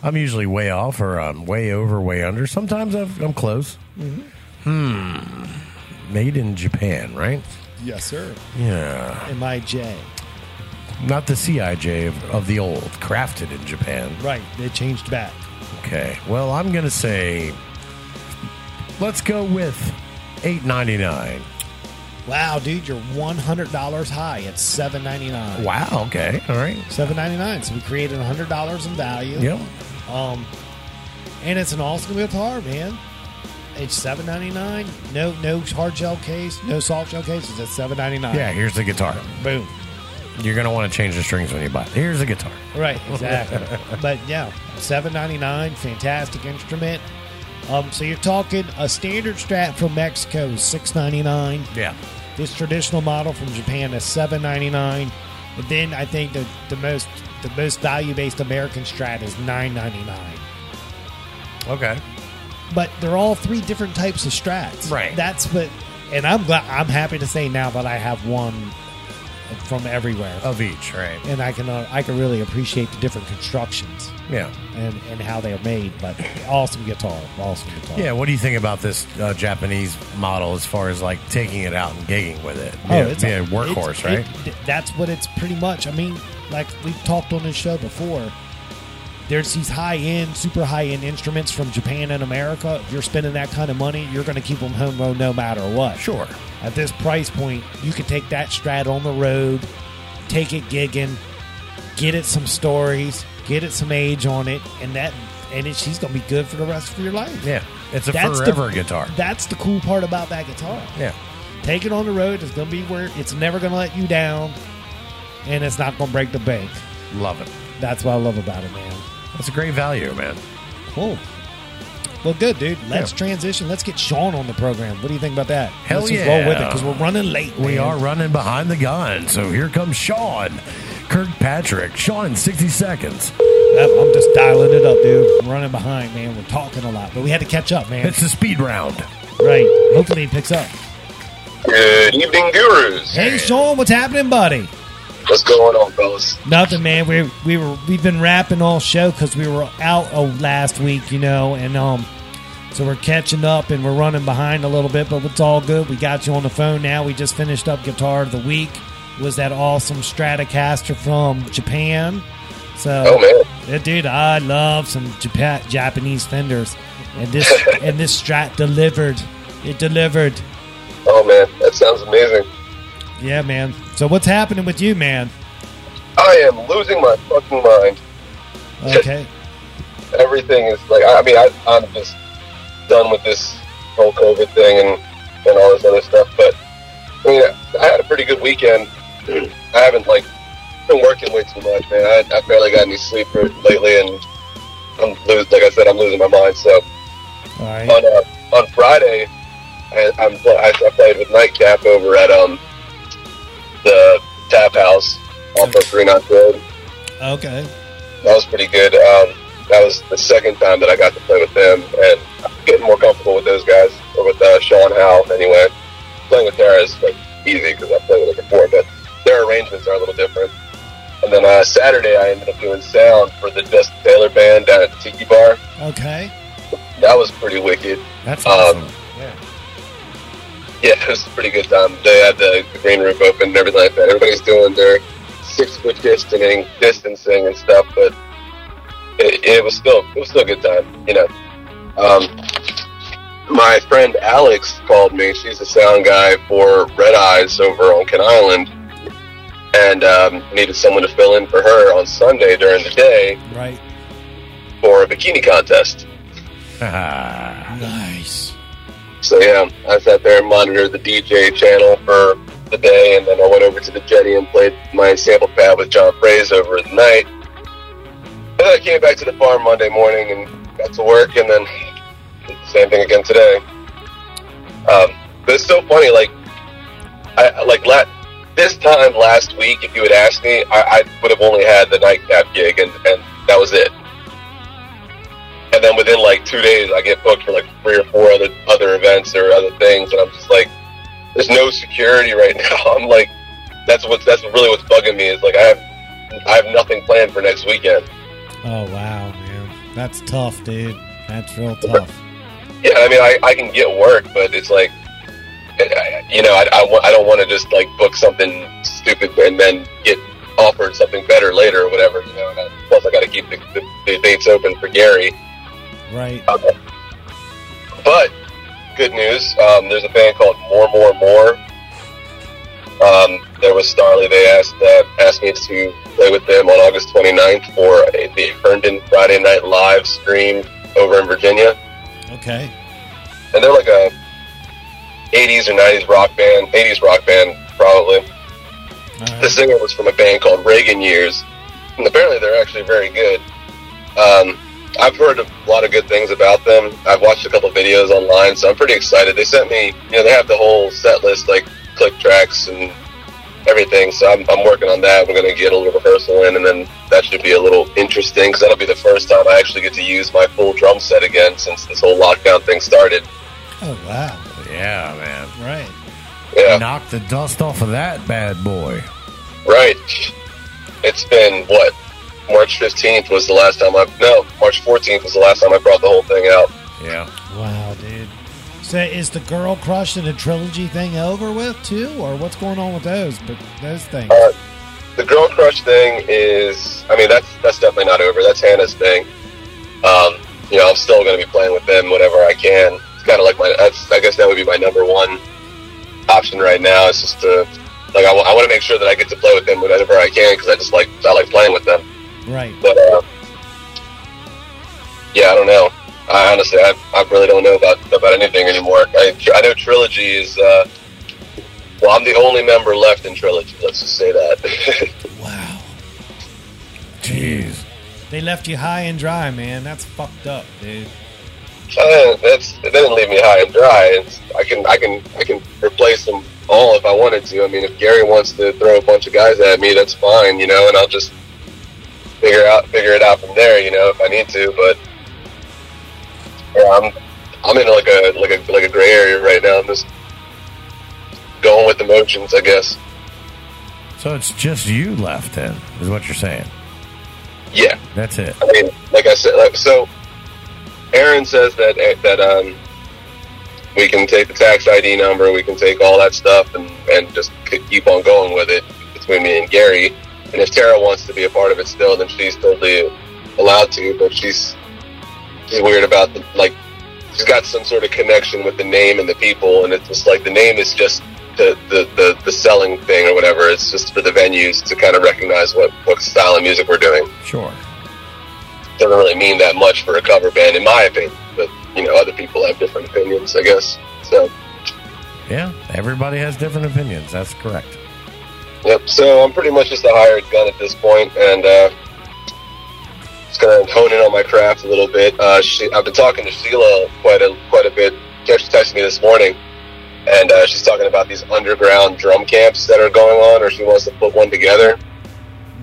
I'm usually way off or I'm way over, way under. Sometimes I've, I'm close. Hmm. Made in Japan, right? Yes, sir. Yeah. MIJ. Not the CIJ of, of the old, crafted in Japan. Right, they changed back. Okay. Well, I'm going to say let's go with 8.99. Wow, dude, you're one hundred dollars high. It's seven ninety nine. Wow, okay. All right. Seven ninety nine. So we created hundred dollars in value. Yep. Um, and it's an awesome guitar, man. It's seven ninety nine. No, no hard shell case. No soft shell case. It's at seven ninety nine. Yeah, here's the guitar. Boom. You're going to want to change the strings when you buy it. Here's the guitar. Right. Exactly. but yeah, seven ninety nine. Fantastic instrument. Um, so you're talking a standard Strat from Mexico is six ninety nine. Yeah. This traditional model from Japan is seven ninety nine. And then I think the, the most the most value based American Strat is nine ninety nine. Okay. But they're all three different types of Strats. Right. That's what, and I'm glad I'm happy to say now that I have one from everywhere, Of each, right? and I can uh, I can really appreciate the different constructions Yeah. and and how they're made. But awesome guitar, awesome guitar. Yeah, what do you think about this uh, Japanese model as far as like taking it out and gigging with it? Oh, yeah, it's yeah, a workhorse, it's- right? it- that's what it's pretty much. I mean, like we've talked on this show before. There's these high end, super high end instruments from Japan and America. If you're spending that kind of money, you're going to keep them home road no matter what. Sure. At this price point, you can take that Strat on the road, take it gigging, get it some stories, get it some age on it, and that and it, she's going to be good for the rest of your life. Yeah, it's a That's the- forever guitar. That's the cool part about that guitar. Yeah, Take it on the road. It's going to be where it's never going to let you down, and it's not going to break the bank. love it. That's what I love about it, man. That's a great value, man. Cool. Well, good, dude. Let's transition. Let's get Sean on the program. What do you think about that? Hell Let's just yeah. roll with it because we're running late. We man. are running behind the gun, so here comes Sean Kirkpatrick. Sean in sixty seconds. I'm just dialing it up, dude. I'm running behind, man. We're talking a lot, but we had to catch up, man. It's the speed round. right. Hopefully he picks up. Good evening, gurus. Hey, Sean, what's happening, buddy? What's going on, fellas? Nothing, man. We we were we've been rapping all show because we were out oh, last week, you know, and um, so we're catching up and we're running behind a little bit, but it's all good. We got you on the phone now. We just finished up guitar of the week. Was that awesome Stratocaster from Japan? So, Oh, man. yeah, dude, I love some Japa- Japanese fenders, and this and this Strat delivered. It delivered. Oh man, that sounds amazing. Yeah, man. So what's happening with you, man? I am losing my fucking mind. Okay. Everything is like, I mean, I, I'm just done with this whole COVID thing and, and all this other stuff. But I mean, I had a pretty good weekend. I haven't like been working way too much, man. I, I barely got any sleep lately, and I'm lose, like I said, I'm losing my mind. So right. on uh, on Friday, I, I'm I, I played with Nightcap over at um the Tap House off of Green Knot Road. Okay. That was pretty good. Um, that was the second time that I got to play with them, and I'm getting more comfortable with those guys, or with uh, Sean Howe. Anyway, playing with Tara is like easy because I've played with her before, but their arrangements are a little different. And then uh, Saturday, I ended up doing sound for the Justin Taylor band down at Tiki Bar. Okay. That was pretty wicked. That's Um, awesome. Yeah, it was a pretty good time. They had the, the green roof open and everything like that. Everybody's doing their six foot distancing, distancing and stuff, but it, it was still it was still a good time. You know, um, my friend Alex called me. She's the sound guy for Red Eyes over on Kent Island, and um, needed someone to fill in for her on Sunday during the day Right. for a bikini contest. Nice. So yeah, I sat there and monitored the DJ channel for the day, and then I went over to the Jetty and played my sample pad with John Fraze over the night. And then I came back to the farm Monday morning and got to work, and then did the same thing again today. Um, But it's so funny. Like, I like la- this time last week, if you had asked me, I, I would have only had the nightcap gig, and and that was it. And then within like two days, I get booked for like three or four other other events or other things, and I'm just like, there's no security right now. I'm like, that's what's that's really what's bugging me is like I have I have nothing planned for next weekend. Oh wow, man, that's tough, dude. That's real tough. Yeah, I mean, I, I can get work, but it's like, you know, I, I, I don't want to just like book something stupid and then get offered something better later or whatever, you know. Plus, I got to keep the, the, the dates open for Gary. Right. But good news, um, there's a band called More More More. Um, there was Starley. They asked uh, asked me to play with them on August 29th for a, the Herndon Friday Night Live stream over in Virginia. Okay. and they're like a 80s or 90s rock band, 80s rock band probably. All The singer was from a band called Reagan Years, and apparently they're actually very good. Um, I've heard a lot of good things about them. I've watched a couple videos online, so I'm pretty excited. They sent me, you know, they have the whole set list, like click tracks and everything. So I'm, I'm working on that. We're going to get a little rehearsal in, and then that should be a little interesting because that'll be the first time I actually get to use my full drum set again since this whole lockdown thing started. Oh wow. Yeah, man. Right. Yeah. Knock the dust off of that bad boy. Right. It's been what? March 15th was the last time I no, March 14th was the last time I brought the whole thing out. Yeah. Wow, dude. So is the girl crush and the trilogy thing over with too, or what's going on with those? But those things. Uh, the girl crush thing is I mean that's that's definitely not over. That's Hannah's thing. Um, you know, I'm still going to be playing with them whenever I can. It's kind of like my that's I guess that would be my number one option right now. It's just to like I want to make sure that I get to play with them whenever I can because I just like I like playing with them. Right. But uh, yeah, I don't know. I honestly, I, I really don't know about about anything anymore. I, I know Trilogy is. Uh, well, I'm the only member left in Trilogy. Let's just say that. Wow. Jeez. They left you high and dry, man. That's fucked up, dude. uh, that's it didn't leave me high and dry. It's, I can I can I can replace them all if I wanted to. I mean, if Gary wants to throw a bunch of guys at me, that's fine, you know, and I'll just figure out figure it out from there, you know, if I need to. But yeah, I'm I'm in like a like a like a gray area right now. I'm just going with the motions, I guess. So it's just you left then, is what you're saying. Yeah, That's it. I mean, like I said, like, so Aaron says that that um, we can take the tax ID number, we can take all that stuff, and and just keep on going with it between me and Gary. And if Tara wants to be a part of it still, then she's totally allowed to. But she's she's weird about the like she's got some sort of connection with the name and the people, and it's just like the name is just the the, the, the selling thing or whatever. It's just for the venues to kind of recognize what what style of music we're doing Sure. doesn't really mean that much for a cover band, in my opinion. But you know, other people have different opinions, I guess. So, Yeah. Everybody has different opinions. That's correct. Yep. So I'm pretty much just a hired gun at this point, and uh, just gonna hone in on my craft a little bit. Uh, she, I've been talking to Sheila quite a quite a bit. She actually texted me this morning, and uh, she's talking about these underground drum camps that are going on, or she wants to put one together.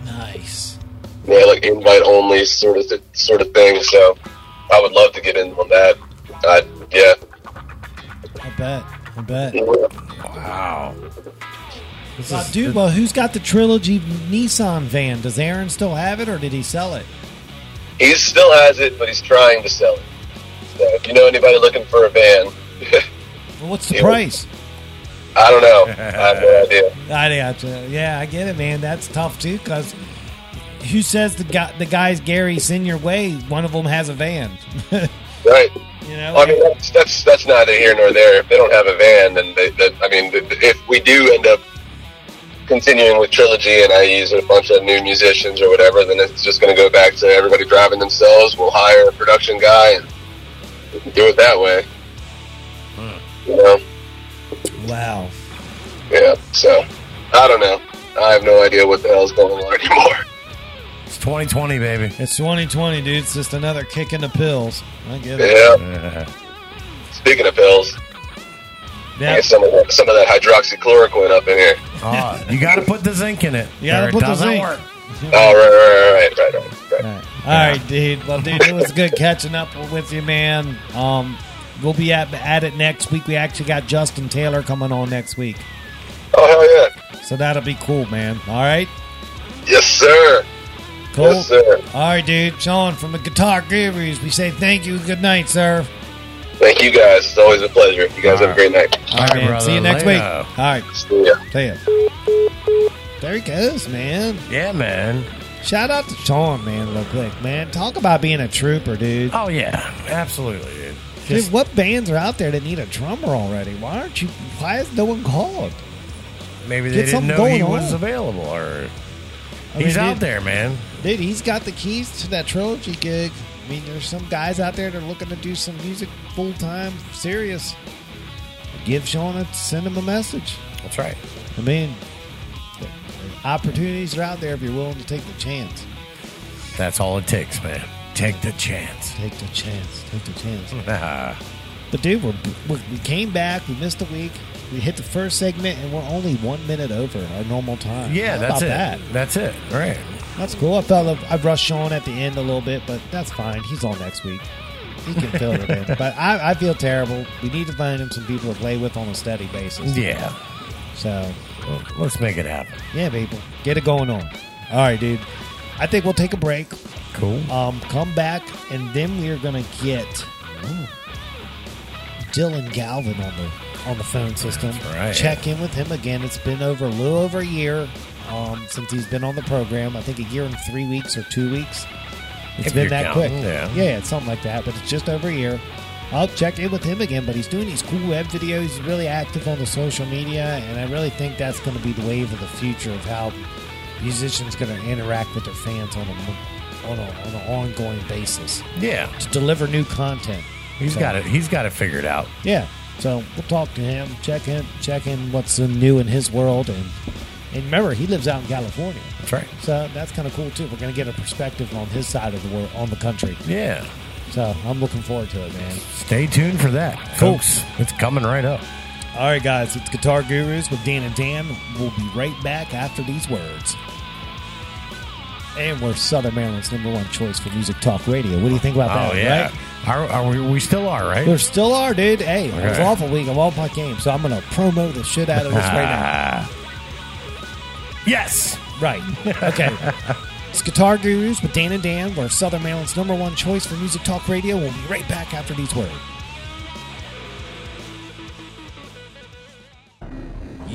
Nice. Yeah, like invite only sort of sort of thing. So I would love to get in on that. Uh, yeah. I bet. I bet. Wow. This Uh, is- dude, well, who's got the trilogy Nissan van? Does Aaron still have it, or did he sell it? He still has it, but he's trying to sell it. So if you know anybody looking for a van, Well, what's the Yeah. price? I don't know. I have no idea. I gotcha. Yeah, I get it, man. That's tough too, because who says the guy, the guys Gary send your way? One of them has a van. Right. you know. I mean, that's, that's that's neither here nor there. If they don't have a van, then they, that, I mean, if we do end up continuing with trilogy and I use a bunch of new musicians or whatever, then it's just going to go back to everybody driving themselves. We'll hire a production guy and do it that way. Hmm. You know. wow. Yeah. So I don't know. I have no idea what the hell's going on anymore. It's 2020, baby. It's 2020, dude. It's just another kick in the pills. I get it. Yeah. Speaking of pills, Yeah. Get some of that, some of that hydroxychloroquine up in here. Oh, you got to put the zinc in it. You gotta it put the doesn't zinc. work. Oh, right, right, right, right, right, right. All right. All right, dude. Well, dude, it was good catching up with you, man. Um, we'll be at, at it next week. We actually got Justin Taylor coming on next week, Oh, hell yeah. so that'll be cool, man. All right, Yes, sir. cool. Yes, sir. All right, dude. Sean from the Guitar Gurus. We say thank you. Good night, sir. Thank you guys. It's always a pleasure. You guys have a great night. All right, man. brother. See you next Later. week. All right, See ya. see ya. There he goes, man. Yeah, man. Shout out to Sean, man, real quick, man. Talk about being a trooper, dude. Oh yeah, absolutely, dude. Dude, what bands are out there that need a drummer already? Why aren't you? Why is no one called? Maybe they Get didn't know he going was available, or I he's mean, out dude, there, man. Dude, he's got the keys to that trilogy gig. I mean, there's some guys out there that are looking to do some music full time, serious. Give Sean a send him a message. That's right. I mean, the- opportunities are out there if you're willing to take the chance. That's all it takes, man. Take the chance. Take the chance. Take the chance. Ah, But dude, we're, we we came back. We missed a week. We hit the first segment, and we're only one minute over our normal time. yeah, How that's it. That? That's it. Right. That's cool. I felt I rushed Sean at the end a little bit, but that's fine. He's on next week. He can fill it in. But I, I feel terrible. We need to find him some people to play with on a steady basis. Yeah. So, Well, let's make it happen. yeah, people, get it going on. All right, dude. I think we'll take a break. Cool. Um, come back, and then we're gonna get Dylan Galvin on the on the phone system. right. Check in with him again. It's been over a little over a year um, since he's been on the program. I think a year and three weeks or two weeks. It's If been that quick. yeah. yeah, it's something like that. But it's just over a year. I'll check in with him again, but he's doing these cool web videos. He's really active on the social media, and I really think that's going to be the wave of the future of how musicians are going to interact with their fans on a on a on an ongoing basis yeah. to deliver new content. He's So- got it. He's got it figured out. Yeah. So we'll talk to him, check in, check in what's new in his world, and and remember he lives out in California, That's right. so that's kind of cool too. We're gonna get a perspective on his side of the world, on the country. Yeah. So I'm looking forward to it, man. Stay tuned for that, Cool. folks. It's coming right up. All right, guys, it's Guitar Gurus with Dan and Dan. We'll be right back after these words. And we're Southern Maryland's number one choice for music talk radio. What do you think about that? Oh yeah. right? Are, are we, we still are right? We still are, dude. Hey, it was awful week. I'm off my game, so I'm going to promo the shit out of this right now. yes. Right. Okay. it's Guitar Gurus with Dan and Dan. We're Southern Maryland's number one choice for music talk radio. We'll be right back after these words.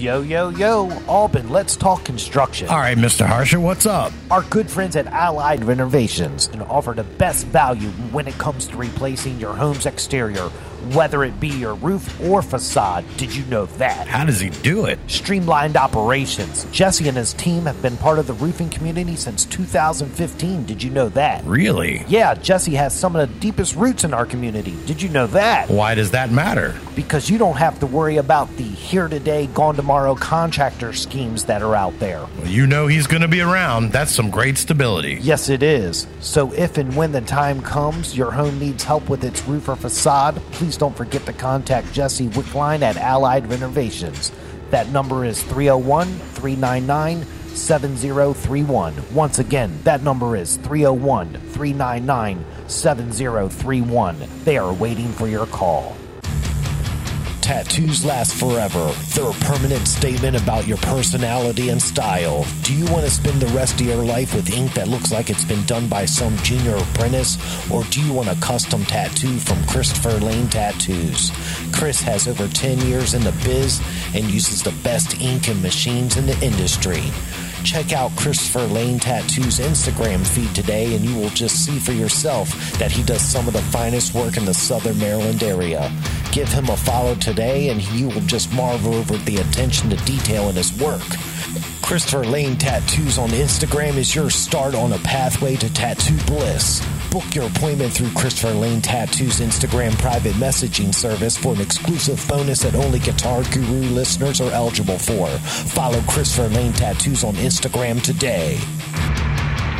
Yo, yo, yo, Alban, let's talk construction. All right, Mr. Harsher, what's up? Our good friends at Allied Renovations can offer the best value when it comes to replacing your home's exterior, whether it be your roof or facade. Did you know that? How does he do it? Streamlined operations. Jesse and his team have been part of the roofing community since 2015. Did you know that? Really? Yeah, Jesse has some of the deepest roots in our community. Did you know that? Why does that matter? Because you don't have to worry about the here today, gone tomorrow contractor schemes that are out there. Well, you know he's going to be around. That's some great stability. Yes, it is. So if and when the time comes your home needs help with its roof or facade, please don't forget to contact Jesse Wickline at Allied Renovations. That number is 301 399 7031. Once again, that number is 301 399 7031. They are waiting for your call. Tattoos last forever. They're a permanent statement about your personality and style. Do you want to spend the rest of your life with ink that looks like it's been done by some junior apprentice? Or do you want a custom tattoo from Christopher Lane Tattoos? Chris has over 10 years in the biz and uses the best ink and machines in the industry. Check out Christopher Lane Tattoo's Instagram feed today, and you will just see for yourself that he does some of the finest work in the Southern Maryland area. Give him a follow today, and you will just marvel over the attention to detail in his work. Christopher Lane Tattoos on Instagram is your start on a pathway to tattoo bliss. Book your appointment through Christopher Lane Tattoo's Instagram private messaging service for an exclusive bonus that only Guitar Guru listeners are eligible for. Follow Christopher Lane Tattoos on Instagram today.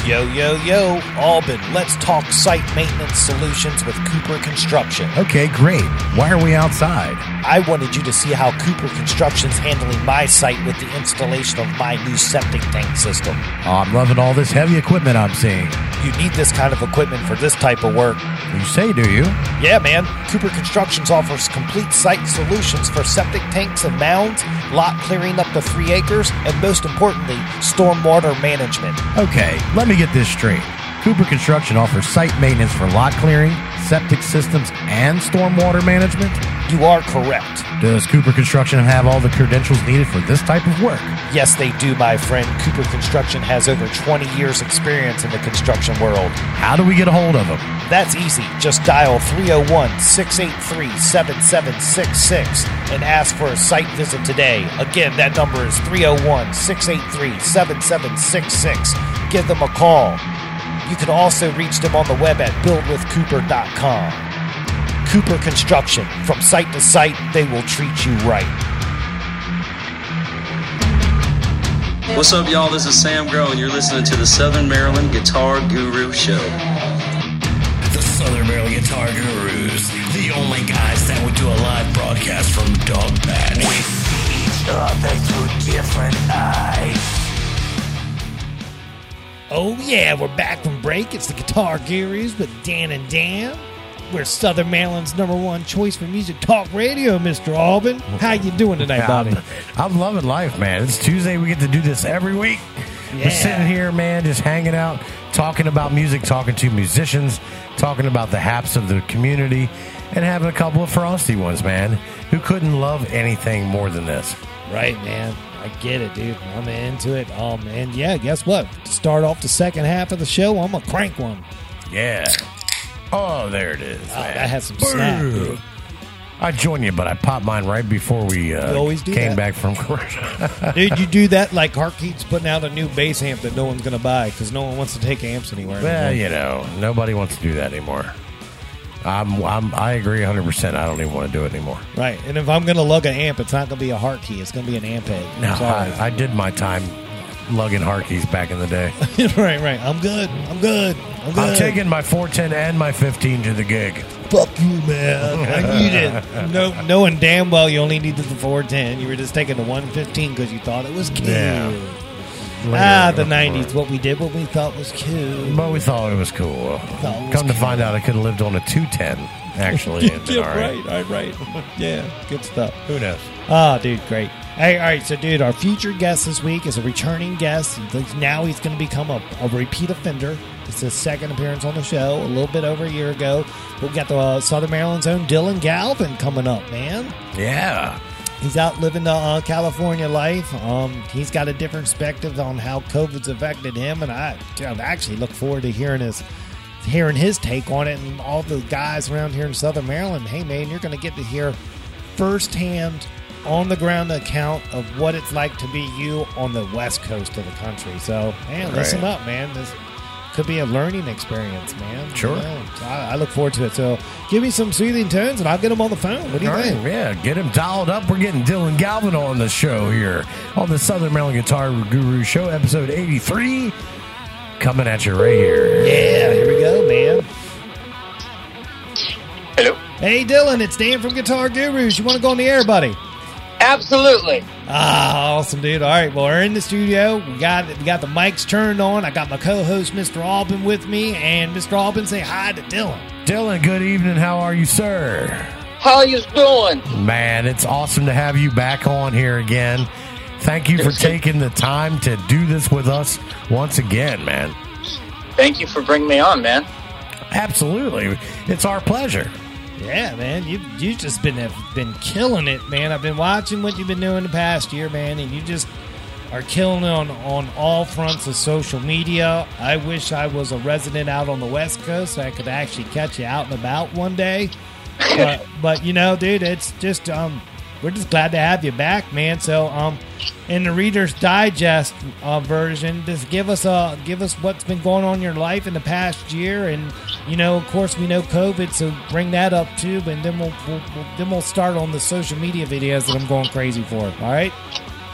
Yo, yo, yo, Alban, let's talk site maintenance solutions with Cooper Construction. Okay, great. Why are we outside? I wanted you to see how Cooper Construction's handling my site with the installation of my new septic tank system. Oh, I'm loving all this heavy equipment I'm seeing. You need this kind of equipment for this type of work. You say, do you? Yeah, man. Cooper Constructions offers complete site solutions for septic tanks and mounds, lot clearing up to three acres, and most importantly, stormwater management. Okay, let me get this straight. Cooper Construction offers site maintenance for lot clearing, septic systems, and stormwater management. You are correct. Does Cooper Construction have all the credentials needed for this type of work? Yes, they do, my friend. Cooper Construction has over 20 years' experience in the construction world. How do we get a hold of them? That's easy. Just dial 301 683 7766 and ask for a site visit today. Again, that number is 301 683 7766. Give them a call. You can also reach them on the web at buildwithcooper.com. Cooper Construction. From site to site, they will treat you right. What's up, y'all? This is Sam Grow, and you're listening to the Southern Maryland Guitar Guru Show. The Southern Maryland Guitar Gurus, the only guys that would do a live broadcast from Dog Patch. Each other through different eyes. Oh yeah, we're back from break. It's the Guitar Gurus with Dan and Dan. We're Southern Maryland's number one choice for music talk radio, Mr. Alban. How you doing tonight, buddy? I'm, I'm loving life, man. It's Tuesday. We get to do this every week. Yeah. We're sitting here, man, just hanging out, talking about music, talking to musicians, talking about the haps of the community, and having a couple of frosty ones, man. Who couldn't love anything more than this? Right, man. I get it, dude. I'm into it. Um, and yeah, guess what? To start off the second half of the show, I'm a crank one. Yeah. Oh, there it is. Oh, man. that has some snap, dude. I joined you, but I popped mine right before we uh, always do came that. back from commercial. Dude, you do that like Hartke's putting out a new bass amp that no one's going to buy because no one wants to take amps anywhere. well, anymore. you know, nobody wants to do that anymore. I'm, I'm, I agree 100%. I don't even want to do it anymore. Right. And if I'm going to lug an amp, it's not going to be a Hartke. It's going to be an amp head. No. I, I did my time lugging Hartkes back in the day. right, right. I'm good. I'm good. I'm good. I'm taking my 410 and my 15 to the gig. Fuck you, man. I need it. No, knowing damn well you only needed the 410. You were just taking the 115 because you thought it was cute. Yeah. Ah, the 90s. What we did, what we thought was cool. But we thought it was cool. Thought it was Come to cool. find out, I could have lived on a 210, actually. and been Yeah, all right. right, right, right. yeah, good stuff. Who knows? Ah, dude, great. Hey, all right, so dude, our future guest this week is a returning guest. Now he's going to become a, a repeat offender. It's his second appearance on the show, a little bit over a year ago. We got the uh, Southern Maryland's own Dylan Galvin coming up, man. Yeah. He's out living the uh, California life. Um, he's got a different perspective on how COVID's affected him, and I, actually look forward to hearing his hearing his take on it. And all the guys around here in Southern Maryland, hey man, you're going to get to hear firsthand, on the ground account of what it's like to be you on the west coast of the country. So, man, listen up, man. This could be a learning experience, man. Sure. You know, I, I look forward to it. So, give me some soothing tones, and I'll get them on the phone. What do you All think? right, yeah, get him dialed up. We're getting Dylan Galvin on the show here on the Southern Maryland Guitar Guru Show, episode 83. Coming at you right here. Yeah, here we go, man. Hello. Hey, Dylan, it's Dan from Guitar Gurus. You want to go on the air, buddy? Absolutely. Ah, awesome, dude. All right, well, we're in the studio. We got we got the mics turned on. I got my co-host, Mr. Alban, with me, and Mr. Alban, say hi to Dylan. Dylan, good evening. How are you, sir? How you doing? Man, it's awesome to have you back on here again. Thank you for taking the time to do this with us once again, man. Thank you for bringing me on, man. Absolutely. It's our pleasure. Yeah, man, you you just been have been killing it, man. I've been watching what you've been doing the past year, man, and you just are killing it on on all fronts of social media. I wish I was a resident out on the West Coast so I could actually catch you out and about one day. But, but you know, dude, it's just um, we're just glad to have you back, man. So um, in the Reader's Digest uh, version, just give us uh give us what's been going on in your life in the past year, and you know, of course, we know COVID, so bring that up too. And then we'll, we'll, we'll then we'll start on the social media videos that I'm going crazy for. All right.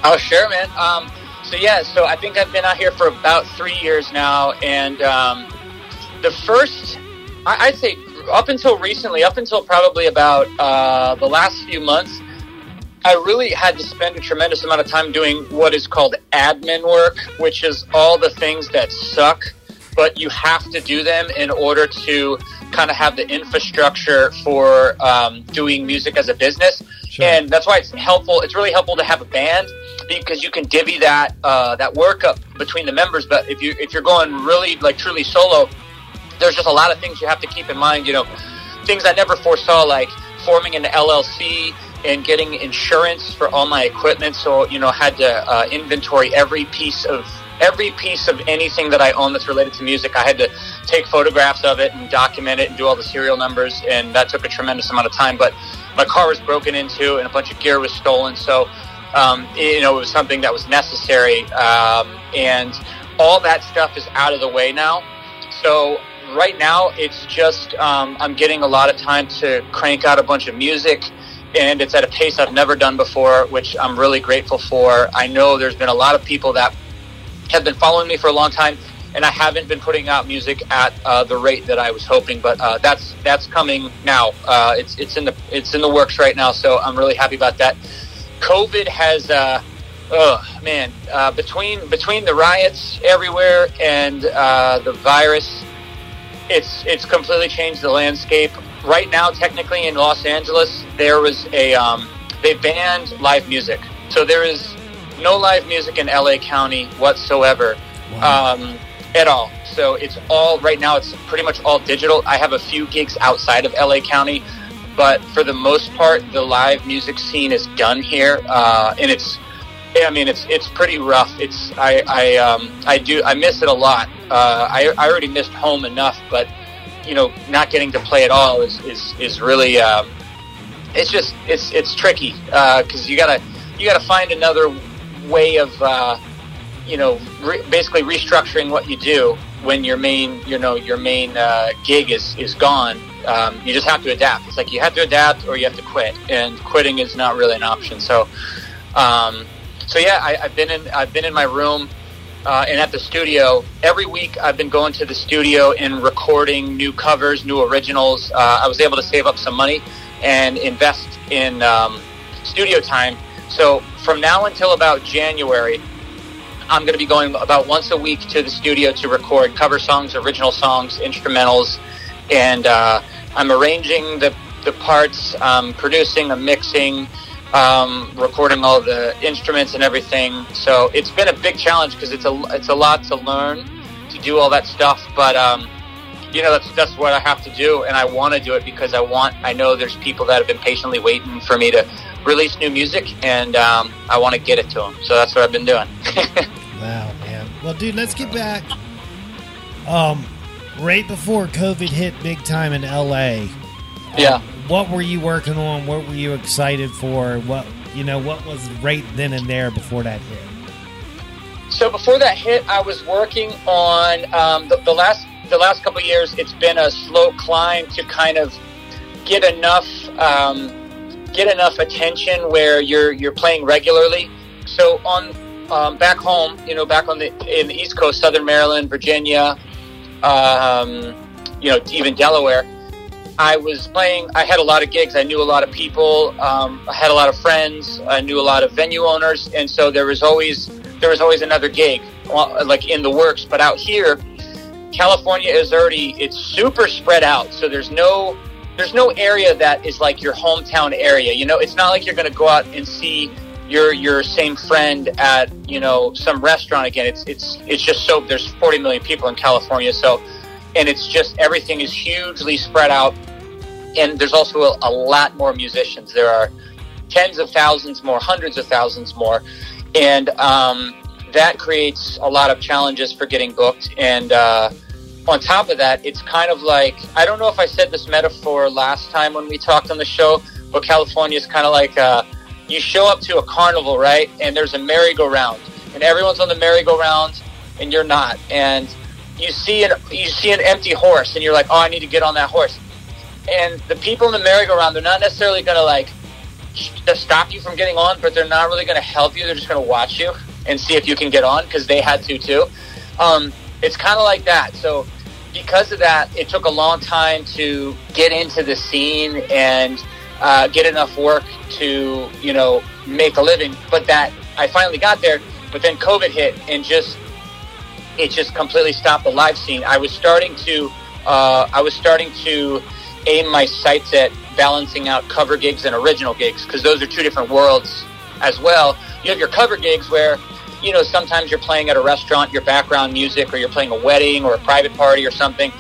Oh, sure, man. Um, so yeah, so I think I've been out here for about three years now, and um, the first, I, I'd say, up until recently, up until probably about uh, the last few months, I really had to spend a tremendous amount of time doing what is called admin work, which is all the things that suck, but you have to do them in order to kind of have the infrastructure for um, doing music as a business. And that's why it's helpful. It's really helpful to have a band because you can divvy that uh, that work up between the members. But if you if you're going really like truly solo, there's just a lot of things you have to keep in mind. You know, things I never foresaw, like forming an LLC and getting insurance for all my equipment. So you know, had to uh, inventory every piece of every piece of anything that I own that's related to music. I had to take photographs of it and document it and do all the serial numbers, and that took a tremendous amount of time. But my car was broken into and a bunch of gear was stolen, so um, you know it was something that was necessary, um, and all that stuff is out of the way now. So right now it's just um, I'm getting a lot of time to crank out a bunch of music. And it's at a pace I've never done before, which I'm really grateful for. I know there's been a lot of people that have been following me for a long time, and I haven't been putting out music at uh, the rate that I was hoping. But uh, that's that's coming now. Uh, it's it's in the it's in the works right now, so I'm really happy about that. COVID has, uh, oh man, uh, between between the riots everywhere and uh, the virus, it's it's completely changed the landscape. Right now, technically in Los Angeles, there was a um, they banned live music, so there is no live music in LA County whatsoever um, at all. So it's all right now. It's pretty much all digital. I have a few gigs outside of LA County, but for the most part, the live music scene is done here, uh, and it's. I mean, it's it's pretty rough. It's I I um, I do I miss it a lot. Uh, I I already missed home enough, but you know, not getting to play at all is is is really. Um, it's just it's it's tricky because you gotta you gotta find another way of uh, you know re- basically restructuring what you do when your main you know your main uh, gig is is gone. Um, you just have to adapt. It's like you have to adapt or you have to quit, and quitting is not really an option. So, um, so yeah, I, I've been in I've been in my room uh, and at the studio every week. I've been going to the studio and recording new covers, new originals. Uh, I was able to save up some money and invest in um, studio time. So from now until about January, I'm going to be going about once a week to the studio to record cover songs, original songs, instrumentals, and uh, I'm arranging the the parts, um, producing, I'm mixing, um, recording all the instruments and everything. So it's been a big challenge because it's a it's a lot to learn to do all that stuff, but. Um, you know that's that's what I have to do, and I want to do it because I want. I know there's people that have been patiently waiting for me to release new music, and um, I want to get it to them. So that's what I've been doing. Wow, man. Well, dude, let's get back. Um, right before COVID hit big time in LA. Yeah. What were you working on? What were you excited for? What you know? What was right then and there before that hit? So before that hit, I was working on um, the, the last the last couple years. It's been a slow climb to kind of get enough um, get enough attention where you're you're playing regularly. So on um, back home, you know, back on the in the East Coast, Southern Maryland, Virginia, um, you know, even Delaware. I was playing. I had a lot of gigs. I knew a lot of people. Um, I had a lot of friends. I knew a lot of venue owners, and so there was always there was always another gig, like in the works. But out here, California is already it's super spread out. So there's no there's no area that is like your hometown area. You know, it's not like you're going to go out and see your your same friend at you know some restaurant again. It's it's it's just so there's 40 million people in California, so and it's just everything is hugely spread out, and there's also a, a lot more musicians. There are tens of thousands more, hundreds of thousands more, and um, that creates a lot of challenges for getting booked. And uh, on top of that, it's kind of like I don't know if I said this metaphor last time when we talked on the show, but California is kind of like uh, you show up to a carnival, right? And there's a merry-go-round, and everyone's on the merry-go-round, and you're not, and you see an you see an empty horse, and you're like, oh, I need to get on that horse. And the people in the merry-go-round, they're not necessarily going to like to stop you from getting on, but they're not really going to help you. They're just going to watch you. and see if you can get on because they had to too. Um, it's kind of like that. So because of that, it took a long time to get into the scene and uh, get enough work to you know make a living. But that I finally got there. But then COVID hit and just it just completely stopped the live scene. I was starting to uh, I was starting to aim my sights at balancing out cover gigs and original gigs because those are two different worlds as well. You have your cover gigs where you know sometimes you're playing at a restaurant, your background music, or you're playing a wedding or a private party or something,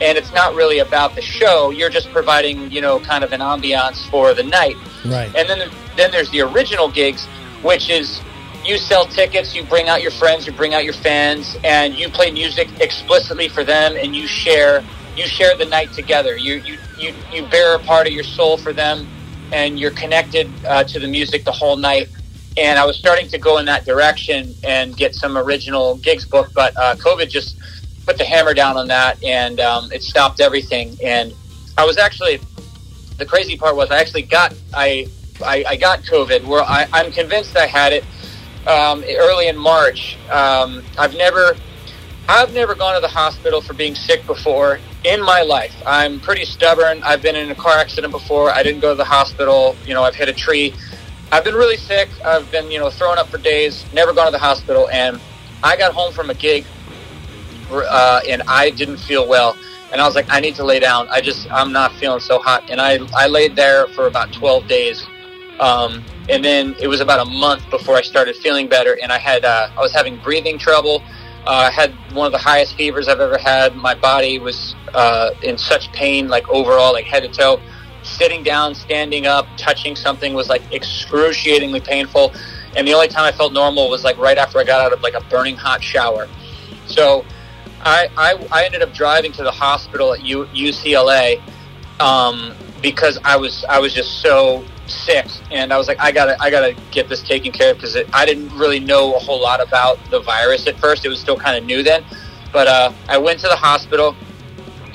and it's not really about the show. You're just providing you know kind of an ambiance for the night. Right. And then then there's the original gigs, which is you sell tickets, you bring out your friends, you bring out your fans, and you play music explicitly for them, and you share you share the night together. You you you, you bare a part of your soul for them, and you're connected uh, to the music the whole night. And I was starting to go in that direction and get some original gigs booked, but uh, COVID just put the hammer down on that, and um, it stopped everything. And I was actually the crazy part was I actually got I I, I got COVID. Where I, I'm convinced I had it um, early in March. Um, I've never I've never gone to the hospital for being sick before in my life. I'm pretty stubborn. I've been in a car accident before. I didn't go to the hospital. You know, I've hit a tree. I've been really sick. I've been, you know, throwing up for days. Never gone to the hospital. And I got home from a gig, uh, and I didn't feel well. And I was like, I need to lay down. I just, I'm not feeling so hot. And I, I laid there for about 12 days. Um, and then it was about a month before I started feeling better. And I had, uh, I was having breathing trouble. Uh, I had one of the highest fevers I've ever had. My body was uh, in such pain, like overall, like head to toe. Sitting down, standing up, touching something was like excruciatingly painful. And the only time I felt normal was like right after I got out of like a burning hot shower. So I, I, I ended up driving to the hospital at U, UCLA um, because I was I was just so sick, and I was like, I gotta I gotta get this taken care of because I didn't really know a whole lot about the virus at first. It was still kind of new then, but uh, I went to the hospital.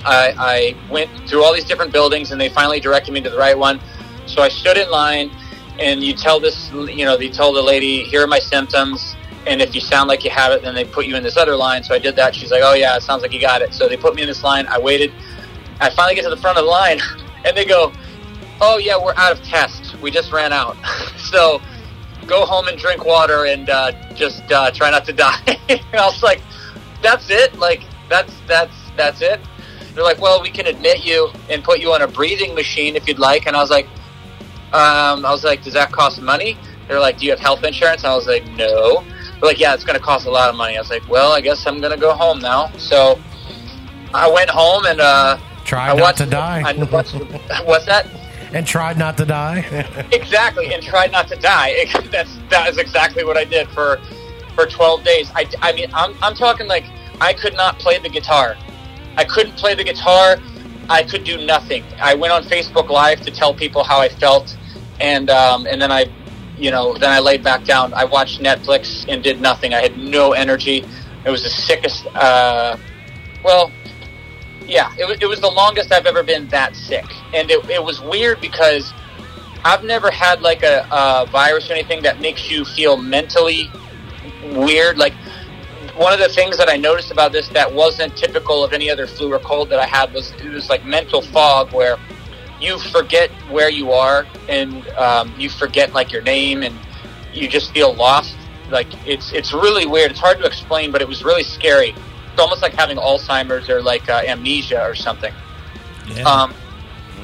I, I went through all these different buildings, and they finally directed me to the right one. So I stood in line, and you tell this, you know, they tell the lady, here are my symptoms, and if you sound like you have it, then they put you in this other line. So I did that. She's like, oh yeah, it sounds like you got it. So they put me in this line. I waited. I finally get to the front of the line, and they go, oh yeah, we're out of tests. We just ran out. so go home and drink water and uh, just uh, try not to die. and I was like, that's it. Like that's that's that's it. They're like, well, we can admit you and put you on a breathing machine if you'd like. And I was like, um, I was like, does that cost money? They're like, do you have health insurance? I was like, no. They're like, yeah, it's going to cost a lot of money. I was like, well, I guess I'm going to go home now. So I went home and uh, Try I not to die. I watched, what's that? And tried not to die. exactly, and tried not to die. That's that is exactly what I did for for 12 days. I, I mean, I'm I'm talking like I could not play the guitar. I couldn't play the guitar. I could do nothing. I went on Facebook Live to tell people how I felt, and um, and then I, you know, then I laid back down. I watched Netflix and did nothing. I had no energy. It was the sickest. Uh, well, yeah, it was, it was the longest I've ever been that sick, and it, it was weird because I've never had like a, a virus or anything that makes you feel mentally weird. Like one of the things that I noticed about this that wasn't typical of any other flu or cold that I had was it was like mental fog where you forget where you are and um, you forget like your name and you just feel lost. Like it's it's really weird. It's hard to explain, but it was really scary. It's almost like having Alzheimer's or like uh, amnesia or something. Yeah. Um,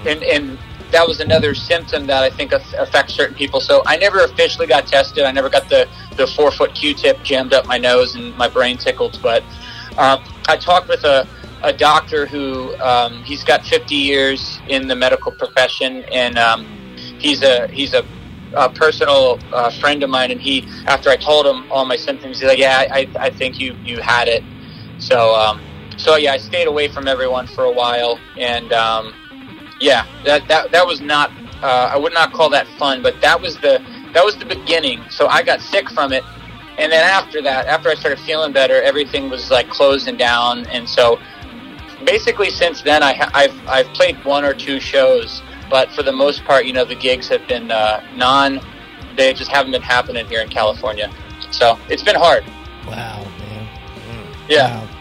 and and that was another symptom that I think affects certain people. So I never officially got tested. I never got the the four foot Q-tip jammed up my nose and my brain tickled. But um, I talked with a a doctor who um, he's got 50 years in the medical profession, and um, he's a he's a, a personal uh, friend of mine. And he, after I told him all my symptoms, he's like, "Yeah, I, I think you you had it." So um, so yeah, I stayed away from everyone for a while, and um, yeah, that that that was not. Uh, I would not call that fun, but that was the that was the beginning. So I got sick from it, and then after that, after I started feeling better, everything was like closing down, and so basically since then, I, I've I've played one or two shows, but for the most part, you know, the gigs have been uh, non. They just haven't been happening here in California. So it's been hard. Wow, man. Yeah. Wow.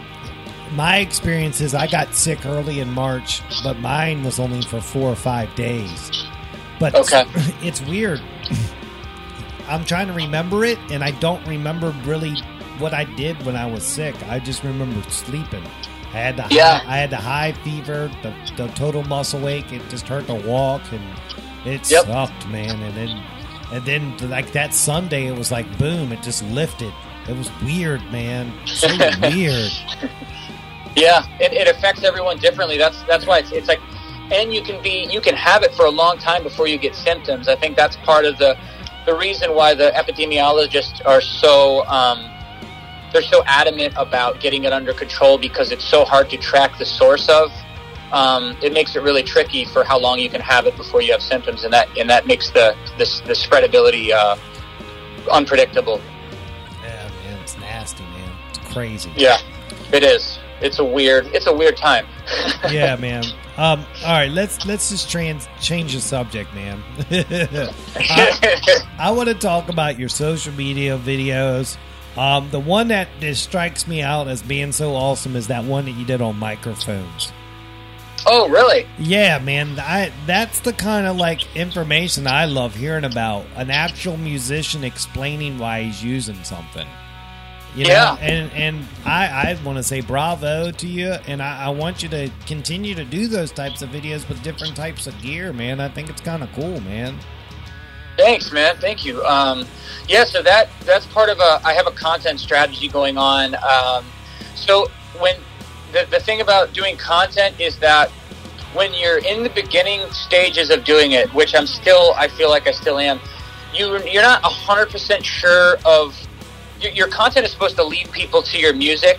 My experience is I got sick early in March, but mine was only for four or five days. But Okay. it's weird. I'm trying to remember it, and I don't remember really what I did when I was sick. I just remember sleeping. I had the Yeah. high, I had the high fever, the, the total muscle ache. It just hurt to walk, and it Yep. sucked, man. And then, and then like that Sunday, it was like boom, it just lifted. It was weird, man. So weird. Yeah, it, it affects everyone differently. That's that's why it's, it's like, and you can be you can have it for a long time before you get symptoms. I think that's part of the the reason why the epidemiologists are so um, they're so adamant about getting it under control because it's so hard to track the source of. Um, it makes it really tricky for how long you can have it before you have symptoms, and that and that makes the the, the spreadability uh, unpredictable. Yeah, man, it's nasty, man. It's crazy. Yeah, it is. It's a weird. It's a weird time. yeah, man. Um, all right, let's let's just trans change the subject, man. I, I want to talk about your social media videos. Um, the one that just strikes me out as being so awesome is that one that you did on microphones. Oh, really? Yeah, man. I that's the kind of like information I love hearing about. An actual musician explaining why he's using something. You know? Yeah. And and I, I want to say bravo to you, and I, I want you to continue to do those types of videos with different types of gear, man. I think it's kind of cool, man. Thanks, man. Thank you. Um, yeah, so that that's part of a. I have a content strategy going on. Um, so when the the thing about doing content is that when you're in the beginning stages of doing it, which I'm still, I feel like I still am. You you're not hundred percent sure of your, your content is supposed to lead people to your music,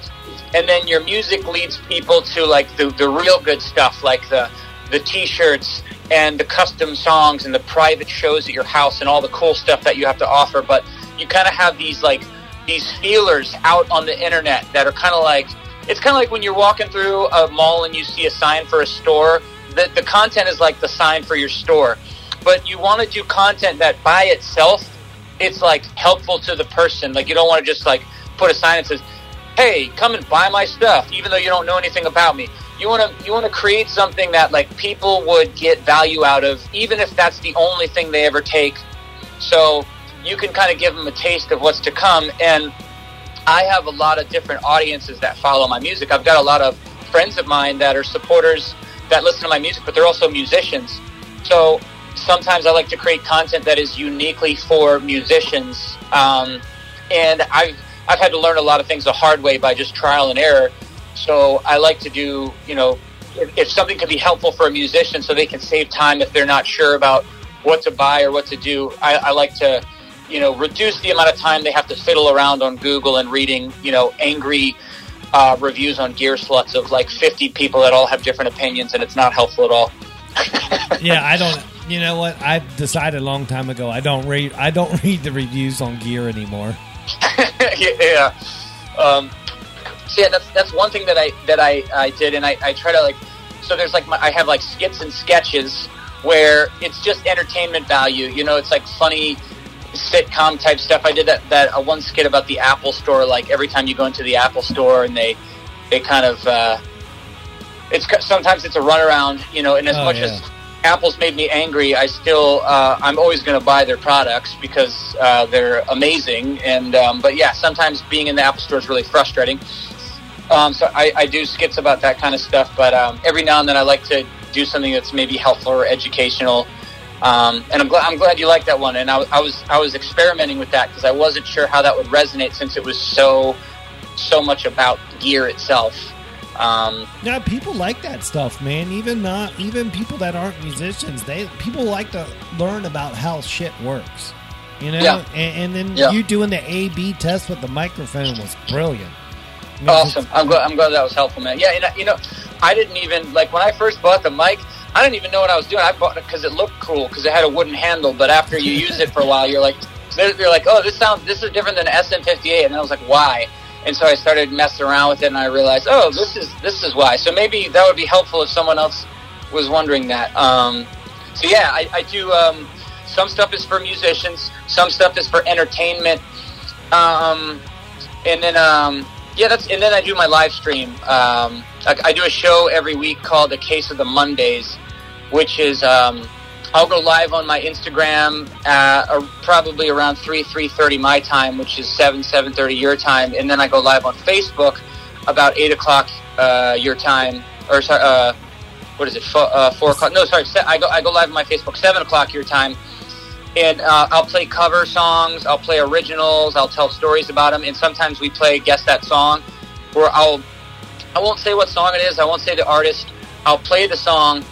and then your music leads people to like the the real good stuff, like the the t-shirts and the custom songs and the private shows at your house and all the cool stuff that you have to offer. But you kind of have these like these feelers out on the internet that are kind of like it's kind of like when you're walking through a mall and you see a sign for a store. The the content is like the sign for your store, but you want to do content that by itself it's like helpful to the person. Like you don't want to just like put a sign that says, "Hey, come and buy my stuff," even though you don't know anything about me. You want to you want to create something that like people would get value out of, even if that's the only thing they ever take. So you can kind of give them a taste of what's to come. And I have a lot of different audiences that follow my music. I've got a lot of friends of mine that are supporters that listen to my music, but they're also musicians. So sometimes I like to create content that is uniquely for musicians. Um, and I've I've had to learn a lot of things the hard way by just trial and error. So I like to do, you know, if, if something could be helpful for a musician so they can save time if they're not sure about what to buy or what to do, I, I like to, you know, reduce the amount of time they have to fiddle around on Google and reading, you know, angry uh, reviews on Gearslutz of like 50 people that all have different opinions and it's not helpful at all. yeah, I don't. You know what? I decided a long time ago. I don't read. I don't read the reviews on gear anymore. yeah. Um, so yeah, that's that's one thing that I that I, I did, and I, I try to like. So there's like my, I have like skits and sketches where it's just entertainment value. You know, it's like funny sitcom type stuff. I did that that uh, one skit about the Apple Store. Like every time you go into the Apple Store, and they they kind of uh, it's sometimes it's a runaround. You know, and as Oh, much yeah. as Apple's made me angry. I still, uh, I'm always going to buy their products because uh, they're amazing. And um, but yeah, sometimes being in the Apple Store is really frustrating. Um, so I, I do skits about that kind of stuff. But um, every now and then, I like to do something that's maybe helpful or educational. Um, and I'm glad I'm glad you like that one. And I, I was I was experimenting with that because I wasn't sure how that would resonate since it was so so much about gear itself. Um, Yeah, people like that stuff, man. Even not even people that aren't musicians, they people like to learn about how shit works. You know, Yeah. and, and then Yeah. you doing the A B test with the microphone was brilliant. I mean, Awesome. I'm glad, I'm glad that was helpful, man. Yeah, you know, you know, I didn't even like when I first bought the mic. I didn't even know what I was doing. I bought it because it looked cool because it had a wooden handle. But after you use it for a while, you're like, they're like, oh, this sounds this is different than SM58, and I was like, why? And so I started messing around with it, and I realized, oh, this is this is why. So maybe that would be helpful if someone else was wondering that. Um, so yeah, I, I do. Um, some stuff is for musicians. Some stuff is for entertainment. Um, and then um, yeah, that's and then I do my live stream. Um, I, I do a show every week called The Case of the Mondays, which is um, I'll go live on my Instagram uh, probably around three three thirty my time, which is seven seven thirty your time, and then I go live on Facebook about eight o'clock uh, your time, or uh, what is it? Four, uh, four o'clock? No, sorry, I go I go live on my Facebook seven o'clock your time, and uh, I'll play cover songs, I'll play originals, I'll tell stories about them, and sometimes we play guess that song, where I'll I won't say what song it is, I won't say the artist, I'll play the song,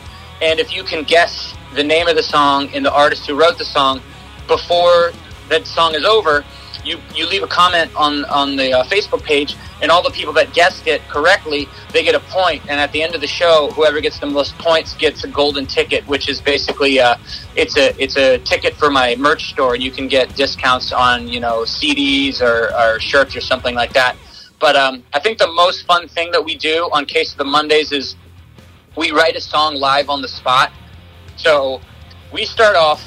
and if you can guess the name of the song and the artist who wrote the song before that song is over, you you leave a comment on on the uh, Facebook page, and all the people that guessed it correctly, they get a point. And at the end of the show, whoever gets the most points gets a golden ticket, which is basically uh, it's a it's a ticket for my merch store, and you can get discounts on you know CDs or, or shirts or something like that. But um, I think the most fun thing that we do on Case of the Mondays is we write a song live on the spot. So we start off,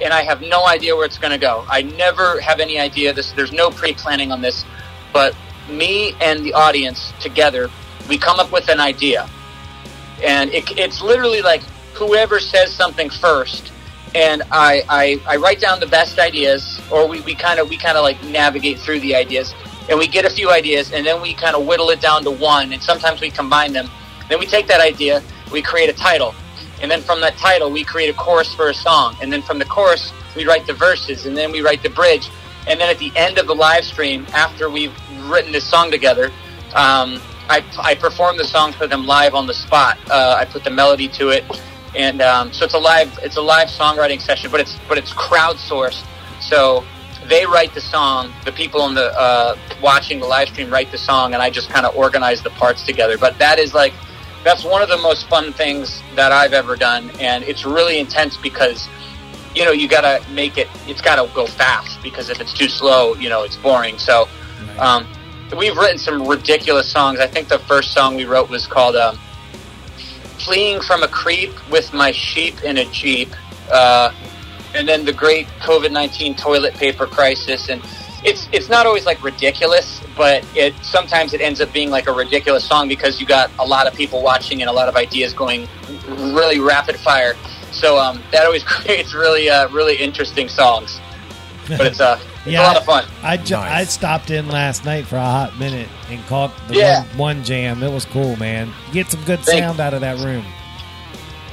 and I have no idea where it's going to go. I never have any idea. This there's no pre-planning on this, but me and the audience together, we come up with an idea, and it, it's literally like whoever says something first, and I, I I write down the best ideas, or we kind of we kind of like navigate through the ideas, and we get a few ideas, and then we kind of whittle it down to one, and sometimes we combine them. Then we take that idea, we create a title, and then from that title we create a chorus for a song, and then from the chorus we write the verses, and then we write the bridge, and then at the end of the live stream, after we've written this song together, um, I, I perform the song for them live on the spot. Uh, I put the melody to it, and um, so it's a live it's a live songwriting session, but it's but it's crowdsourced. So they write the song. The people on the uh, watching the live stream write the song, and I just kind of organize the parts together. But that is like that's one of the most fun things that I've ever done, and it's really intense because you know you got to make it. It's got to go fast because if it's too slow, you know it's boring. So um, we've written some ridiculous songs. I think the first song we wrote was called um, "Fleeing from a Creep with My Sheep in a Jeep," uh, and then the great COVID nineteen toilet paper crisis. And it's it's not always like ridiculous, but it sometimes it ends up being like a ridiculous song because you got a lot of people watching and a lot of ideas going really rapid fire. So um, that always creates really uh, really interesting songs. But it's uh, it's a lot of fun. I, ju- I stopped in last night for a hot minute and caught the Yeah. one, one jam. It was cool, man. You get some good Thank- sound out of that room.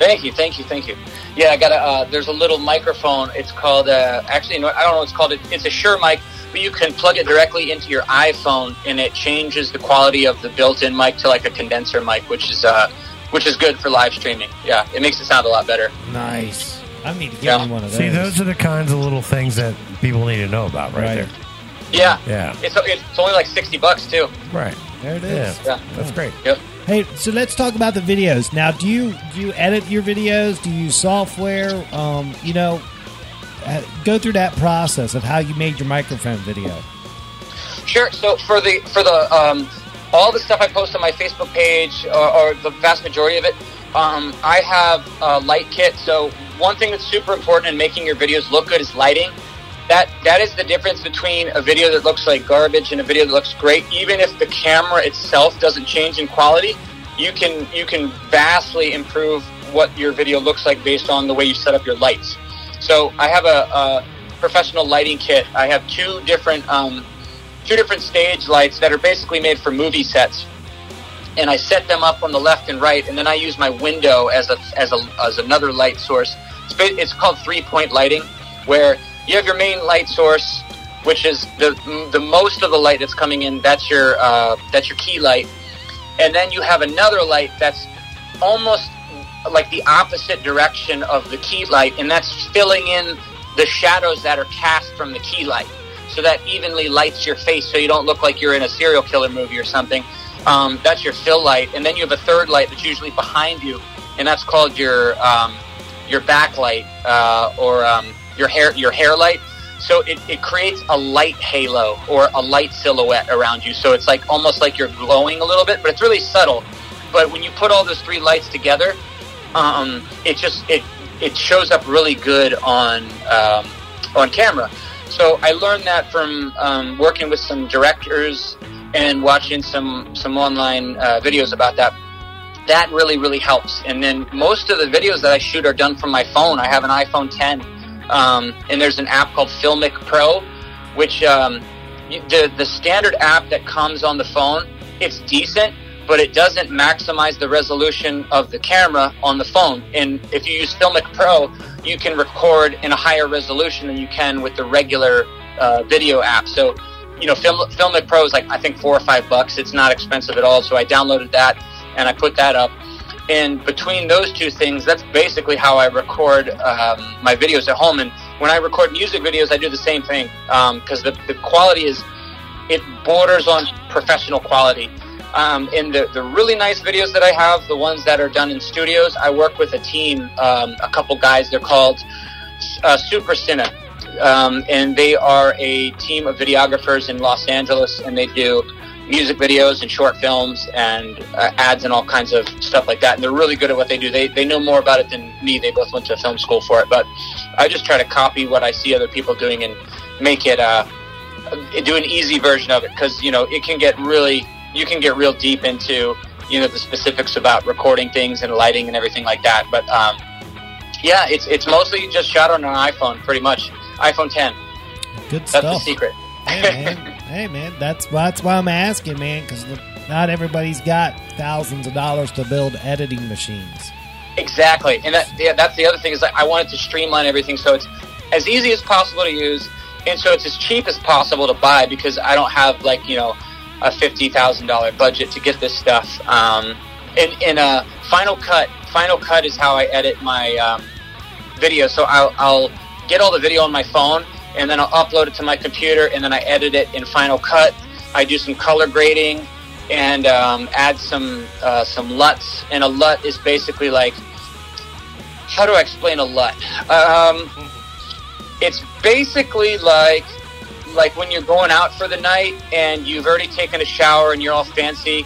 Thank you, thank you, thank you. Yeah, I got a. Uh, there's a little microphone. It's called. Uh, actually, no, I don't know what it's called. It, it's a Shure mic, but you can plug it directly into your iPhone, and it changes the quality of the built-in mic to like a condenser mic, which is uh, which is good for live streaming. Yeah, it makes it sound a lot better. Nice. I need to get Yeah. one of those. See, those are the kinds of little things that people need to know about right, Right. there. Yeah, Yeah. It's it's only like sixty bucks too. Right. There it is. Yeah. Yeah. That's great. Yep. Hey, so let's talk about the videos. Now, do you do you edit your videos? Do you use software? Um, you know, uh, go through that process of how you made your microphone video. Sure. So for the for the um, all the stuff I post on my Facebook page, or, or the vast majority of it, um, I have a light kit. So one thing that's super important in making your videos look good is lighting. That that is the difference between a video that looks like garbage and a video that looks great. Even if the camera itself doesn't change in quality, you can you can vastly improve what your video looks like based on the way you set up your lights. So I have a, a professional lighting kit. I have two different um, two different stage lights that are basically made for movie sets. And I set them up on the left and right, and then I use my window as a as a as another light source. It's, it's called three point lighting, where you have your main light source, which is the the most of the light that's coming in. That's your uh, that's your key light, and then you have another light that's almost like the opposite direction of the key light, and that's filling in the shadows that are cast from the key light, so that evenly lights your face, so you don't look like you're in a serial killer movie or something. Um, that's your fill light, and then you have a third light that's usually behind you, and that's called your um, your backlight uh, or um, your hair your hair light. So it, it creates a light halo or a light silhouette around you. So it's like almost like you're glowing a little bit, but it's really subtle. But when you put all those three lights together, um, it just it it shows up really good on um, on camera. So I learned that from um, working with some directors and watching some some online uh, videos about that. That really really helps. And then most of the videos that I shoot are done from my phone. I have an iPhone 10, um, and there's an app called Filmic Pro, which um, the the standard app that comes on the phone. It's decent, but it doesn't maximize the resolution of the camera on the phone. And if you use Filmic Pro, you can record in a higher resolution than you can with the regular uh, video app. So, you know, Film, Filmic Pro is like I think four or five bucks. It's not expensive at all. So I downloaded that and I put that up. And between those two things, that's basically how I record um, my videos at home. And when I record music videos, I do the same thing because the, the quality is it borders on professional quality. Um, in the, the really nice videos that I have, the ones that are done in studios, I work with a team, um, a couple guys. They're called uh, Super Cine, um, and they are a team of videographers in Los Angeles, and they do music videos and short films and uh, ads and all kinds of stuff like that. And they're really good at what they do. They they know more about it than me. They both went to film school for it, but I just try to copy what I see other people doing and make it. Uh, do an easy version of it because you know it can get really you can get real deep into you know the specifics about recording things and lighting and everything like that but um, yeah it's it's mostly just shot on an iphone pretty much iphone 10 Good that's the secret man, hey man, that's that's why I'm asking, man, because not everybody's got thousands of dollars to build editing machines. Exactly, and that yeah, that's the other thing is I wanted to streamline everything so it's as easy as possible to use, and so it's as cheap as possible to buy because I don't have like you know a fifty thousand dollar budget to get this stuff. Um, in in a Final Cut, Final Cut is how I edit my um, video. So I'll, I'll get all the video on my phone, and then I'll upload it to my computer, and then I edit it in Final Cut. I do some color grading and um, add some uh, some LUTs. And a LUT is basically like how do I explain a LUT? Um, it's basically like like when you're going out for the night and you've already taken a shower and you're all fancy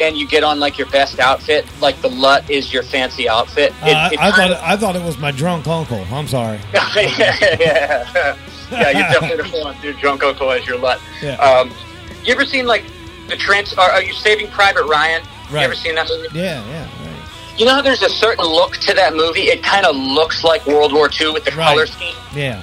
and you get on like your best outfit like the LUT is your fancy outfit Uh, It- I, I thought it, I thought it was my drunk uncle. I'm sorry. yeah, yeah, yeah. you're definitely don't want your drunk uncle as your LUT. Yeah. Um, you ever seen like the trans? Are, are you Saving Private Ryan? You ever seen that movie? Yeah, yeah, right. You know how there's a certain look to that movie. It kind of looks like World War II with the Right. color scheme. Yeah,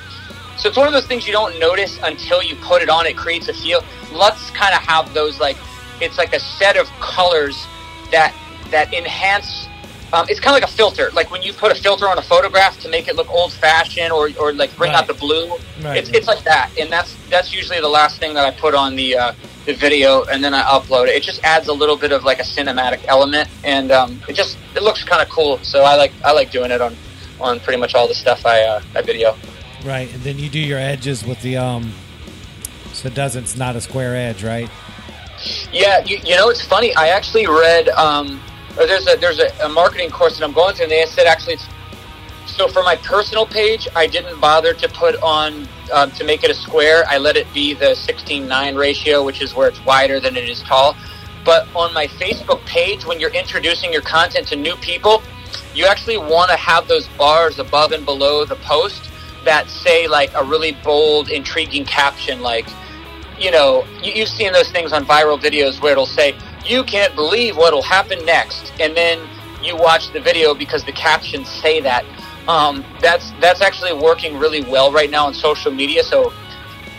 So it's one of those things you don't notice until you put it on. It creates a feel. LUTs kind of have those like it's like a set of colors that that enhance. Um, it's kind of like a filter, like when you put a filter on a photograph to make it look old fashioned or, or like bring out the blue. Right. It's, it's like that, and that's that's usually the last thing that I put on the uh, the video, and then I upload it. It just adds a little bit of like a cinematic element, and um, it just it looks kind of cool. So I like I like doing it on on pretty much all the stuff I uh, I video. right. And then you do your edges with the um, so it doesn't. It's not a square edge, right? Yeah, you, you know it's funny. I actually read, um, or there's a there's a, a marketing course that I'm going through, and they said actually it's so for my personal page, I didn't bother to put on um, to make it a square. I let it be the 16:9 ratio, which is where it's wider than it is tall. But on my Facebook page, when you're introducing your content to new people, you actually want to have those bars above and below the post that say like a really bold, intriguing caption, like you know, you, you've seen those things on viral videos where it'll say, "You can't believe what'll happen next," and then you watch the video because the captions say that. Um, that's that's actually working really well right now on social media. So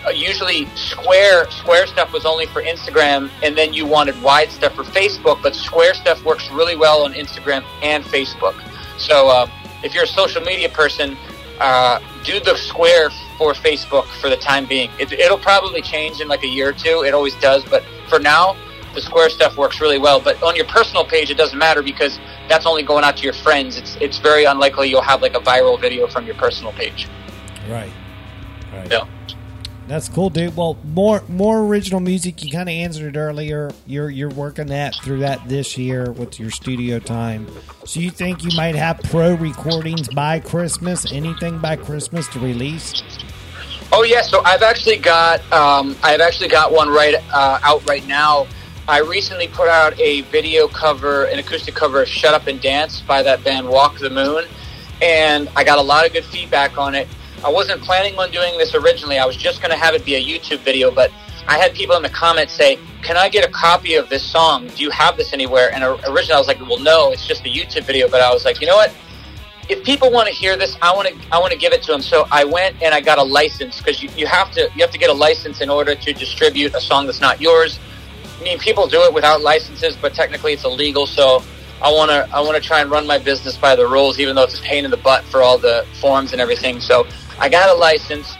uh, usually square square stuff was only for Instagram, and then you wanted wide stuff for Facebook. But square stuff works really well on Instagram and Facebook. So uh, if you're a social media person, uh, do the square for Facebook for the time being. It, it'll probably change in like a year or two. It always does, but for now, the square stuff works really well. But on your personal page, it doesn't matter because that's only going out to your friends. It's it's very unlikely you'll have like a viral video from your personal page. Right. Right. Yeah. That's cool, dude. Well, more more original music. You kind of answered it earlier. You're you're working that through that this year with your studio time. So you think you might have pro recordings by Christmas? Anything by Christmas to release? Oh yeah, so I've actually got um, I've actually got one right uh, out right now. I recently put out a video cover, an acoustic cover of "Shut Up and Dance" by that band Walk the Moon, and I got a lot of good feedback on it. I wasn't planning on doing this originally. I was just going to have it be a YouTube video, but I had people in the comments say, "Can I get a copy of this song? Do you have this anywhere?" And originally I was like, "Well, no, it's just a YouTube video." But I was like, you know what? If people want to hear this, I want to I want to give it to them. So I went and I got a license because you, you have to you have to get a license in order to distribute a song that's not yours. I mean, people do it without licenses, but technically it's illegal. So I want to I want to try and run my business by the rules, even though it's a pain in the butt for all the forms and everything. So I got a license,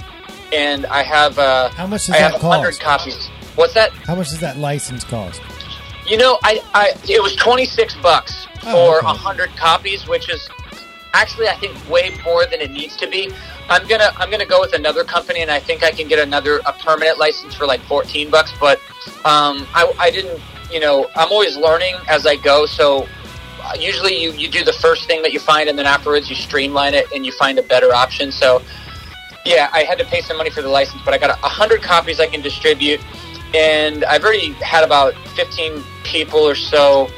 and I have uh, How much does I that have hundred cost? copies. What's that? How much does that license cost? You know, I, I it was twenty six bucks Oh, for okay. a hundred copies, which is actually I think way more than it needs to be. I'm gonna I'm gonna go with another company, and I think I can get another a permanent license for like fourteen bucks. But um, I, I didn't, you know, I'm always learning as I go. So uh, usually you you do the first thing that you find, and then afterwards you streamline it and you find a better option. So yeah, I had to pay some money for the license, but I got a hundred copies I can distribute, and I've already had about fifteen people or so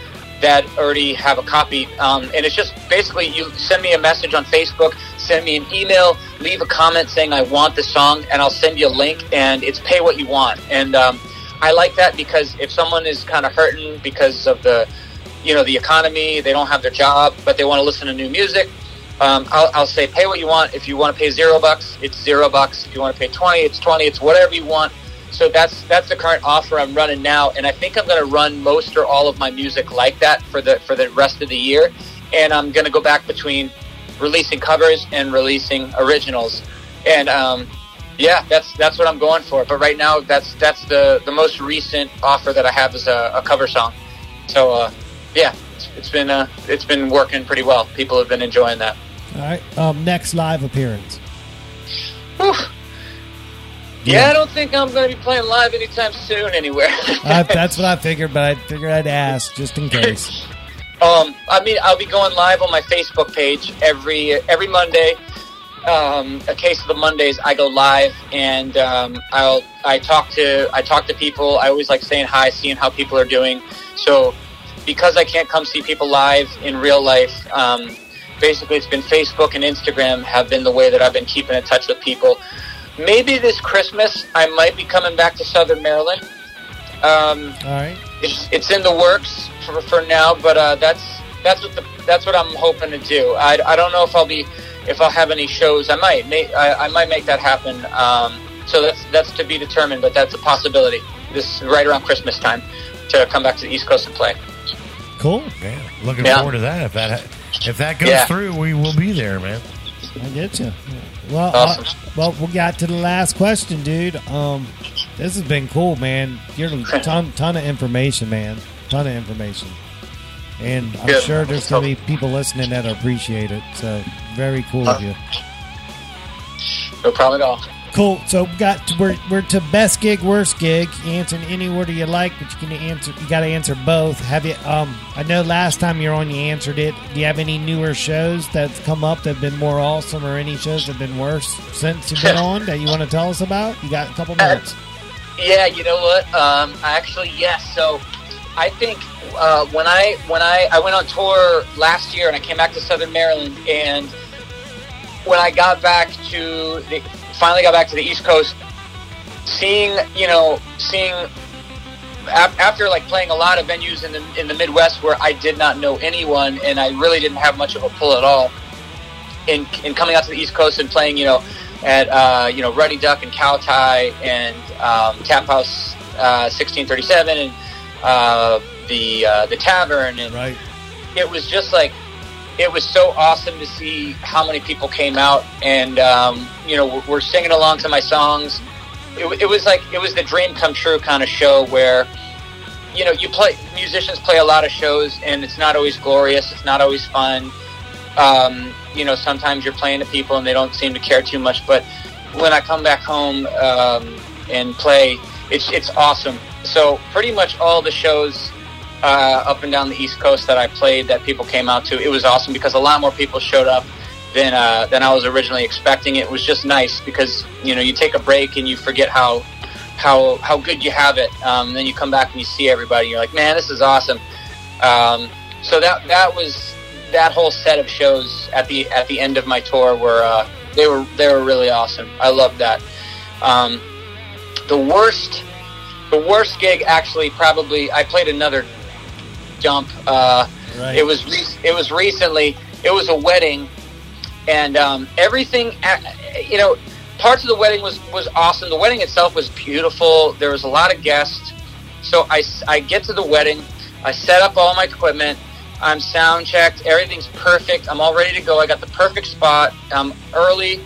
that already have a copy. Um, and it's just basically you send me a message on Facebook, send me an email, leave a comment saying I want the song, and I'll send you a link. And it's pay what you want. And um, I like that because if someone is kind of hurting because of the, you know, the economy, they don't have their job, but they want to listen to new music. Um, I'll, I'll say pay what you want. If you want to pay zero bucks, it's zero bucks. If you want to pay twenty, it's twenty. It's whatever you want. So that's that's the current offer I'm running now, and I think I'm going to run most or all of my music like that for the for the rest of the year. And I'm going to go back between releasing covers and releasing originals. And um, yeah, that's that's what I'm going for. But right now, that's that's the the most recent offer that I have is a, a cover song. So uh, yeah, it's, it's been uh, it's been working pretty well. People have been enjoying that. All right. Um, next live appearance. Whew. Yeah, I don't think I'm going to be playing live anytime soon anywhere. Uh, that's what I figured, but I figured I'd ask just in case. Um, I mean, I'll be going live on my Facebook page every every Monday. Um, a case of the Mondays, I go live and um, I'll I talk to I talk to people. I always like saying hi, seeing how people are doing. So because I can't come see people live in real life, um, basically it's been Facebook and Instagram have been the way that I've been keeping in touch with people. Maybe this Christmas I might be coming back to Southern Maryland. Um, All right. it's, it's in the works for, for now, but uh, that's that's what the, that's what I'm hoping to do. I, I don't know if I'll be if I'll have any shows. I might make I, I might make that happen. Um, so that's that's to be determined, but that's a possibility. This right around Christmas time to come back to the East Coast and play. Cool. Yeah, looking Yeah. forward to that. If that if that goes Yeah. through, we will be there, man. I get you. Well, Awesome. uh, well, we got to the last question, dude. Um, this has been cool, man. You're a ton, ton of information, man. Ton of information, and I'm Good. sure there's gonna be people listening that appreciate it. So very cool of you. No problem at all. Cool. So we got to, we're we're to best gig, worst gig. You answer in any order you like, but you can answer. You got to answer both. Have you? Um, I know last time you were on, you answered it. Do you have any newer shows that's come up that have been more awesome, or any shows that have been worse since you've been on that you want to tell us about? You got a couple minutes. Yeah, you know what? Um, I actually, yes. So, I think uh, when I when I I went on tour last year and I came back to Southern Maryland, and when I got back to the finally got back to the East Coast, seeing you know seeing after like playing a lot of venues in the in the Midwest where I did not know anyone and I really didn't have much of a pull at all. In in coming out to the East Coast and playing, you know, at uh, you know Ruddy Duck and Cow Tie and um, Tap House uh, 1637 and uh, the uh, the Tavern and Right. it was just like it was so awesome to see how many people came out and um, you know were, were singing along to my songs. It, it was like it was the dream come true kind of show where you know you play musicians play a lot of shows and it's not always glorious. It's not always fun. Um, you know sometimes you're playing to people and they don't seem to care too much. But when I come back home um, and play, it's it's awesome. So pretty much all the shows uh, up and down the East Coast that I played that people came out to. It was awesome because a lot more people showed up than uh, than I was originally expecting. It was just nice because you know you take a break and you forget how how how good you have it. Um, then you come back and you see everybody. And you're like, man, this is awesome. Um, so that that was that whole set of shows at the at the end of my tour were uh, they were they were really awesome. I loved that. Um, the worst, the worst gig actually probably I played another dump. Uh, Right. It was re- it was recently. It was a wedding, and um, everything. You know, parts of the wedding was was awesome. The wedding itself was beautiful. There was a lot of guests. So I I get to the wedding. I set up all my equipment. I'm sound checked. Everything's perfect. I'm all ready to go. I got the perfect spot. I'm early,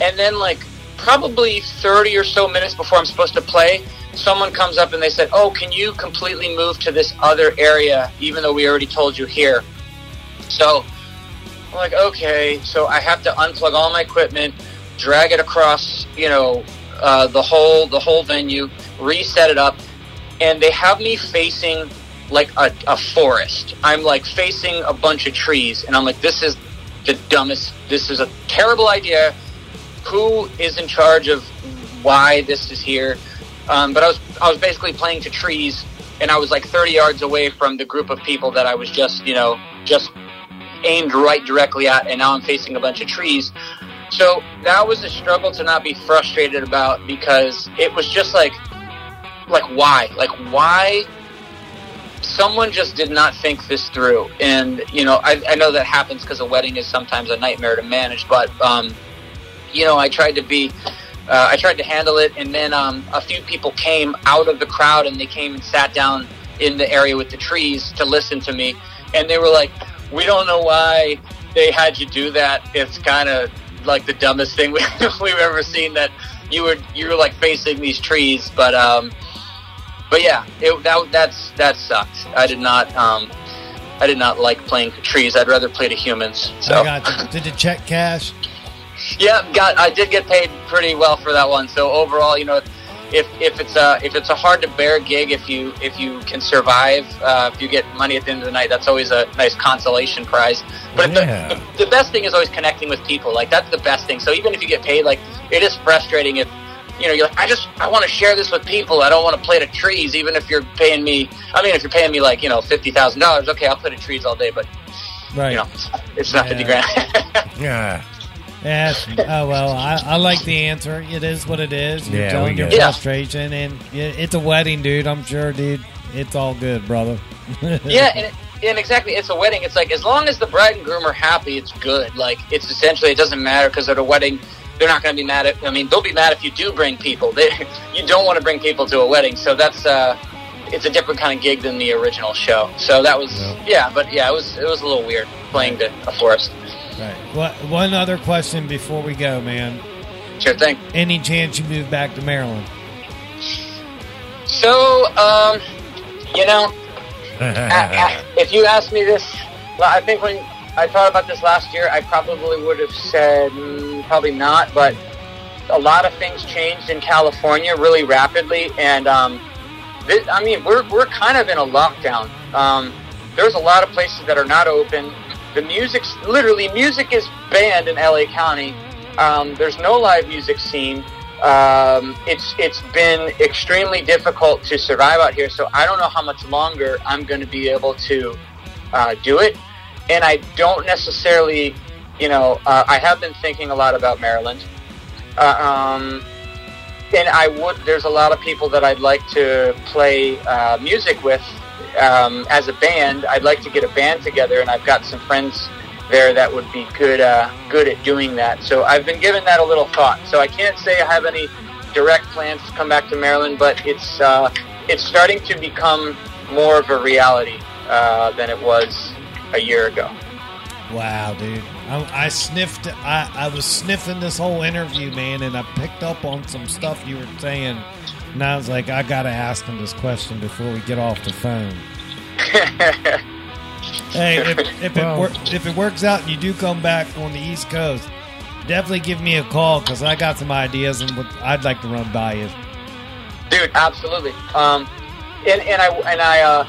and then like probably 30 or so minutes before I'm supposed to play, someone comes up and they said, "Oh, can you completely move to this other area, even though we already told you here?" So I'm like, okay. So I have to unplug all my equipment, drag it across, you know, uh, the whole the whole venue, reset it up, and they have me facing like a, a forest. I'm like facing a bunch of trees, and I'm like, this is the dumbest. This is a terrible idea. Who is in charge of why this is here? Um, but I was I was basically playing to trees, and I was like 30 yards away from the group of people that I was just you know just aimed right directly at, and now I'm facing a bunch of trees. So that was a struggle to not be frustrated about because it was just like, like why, like why someone just did not think this through. And you know, I, I know that happens because a wedding is sometimes a nightmare to manage, but um, you know, I tried to be. Uh, I tried to handle it, and then um, a few people came out of the crowd, and they came and sat down in the area with the trees to listen to me, and they were like, "We don't know why they had you do that. It's kind of like the dumbest thing we, we've ever seen. That you were you were like facing these trees, but um, but yeah, it, that that's that sucked. I did not um, I did not like playing trees. I'd rather play to humans. So. Did the check cash? Yeah, got I did get paid pretty well for that one. So overall, you know, if if it's a if it's a hard to bear gig, if you if you can survive, uh, if you get money at the end of the night, that's always a nice consolation prize. But Yeah. the, the, the best thing is always connecting with people. Like that's the best thing. So even if you get paid, like it is frustrating if you know you're like I just I want to share this with people. I don't want to play to trees, even if you're paying me. I mean, if you're paying me like you know fifty thousand dollars, okay, I'll play to trees all day. But Right. you know, it's not fifty grand. Yeah. Yes. Oh well, I, I like the answer. It is what it is. You're Yeah, telling your get. Yeah. frustration, and it, it's a wedding, dude. I'm sure, dude. It's all good, brother. yeah, and, it, and exactly, it's a wedding. It's like as long as the bride and groom are happy, it's good. Like it's essentially it doesn't matter because at a wedding, they're not going to be mad at. I mean, they'll be mad if you do bring people. They, you don't want to bring people to a wedding, so that's uh, it's a different kind of gig than the original show. So that was yeah, but yeah, it was it was a little weird playing to a forest. Right. What? One other question before we go, man. Sure thing. Any chance you move back to Maryland? So, um, you know, I- I- if you asked me this, well, I think when I thought about this last year, I probably would have said mm, probably not. But a lot of things changed in California really rapidly, and um, this, I mean, we're we're kind of in a lockdown. Um, there's a lot of places that are not open. The music's literally music is banned in LA County. Um, there's no live music scene. Um, it's it's been extremely difficult to survive out here. So I don't know how much longer I'm going to be able to uh, do it. And I don't necessarily, you know, uh, I have been thinking a lot about Maryland. Uh, um, and I would. There's a lot of people that I'd like to play uh, music with um, as a band. I'd like to get a band together, and I've got some friends there that would be good uh, good at doing that. So I've been giving that a little thought. So I can't say I have any direct plans to come back to Maryland, but it's uh, it's starting to become more of a reality uh, than it was a year ago. Wow, dude. I, I sniffed. I, I was sniffing this whole interview, man, and I picked up on some stuff you were saying. And I was like, I gotta ask him this question before we get off the phone. Hey, if, if it wor- if it works out and you do come back on the East Coast, definitely give me a call because I got some ideas and what I'd like to run by you. Dude, absolutely. Um, and and I and I uh,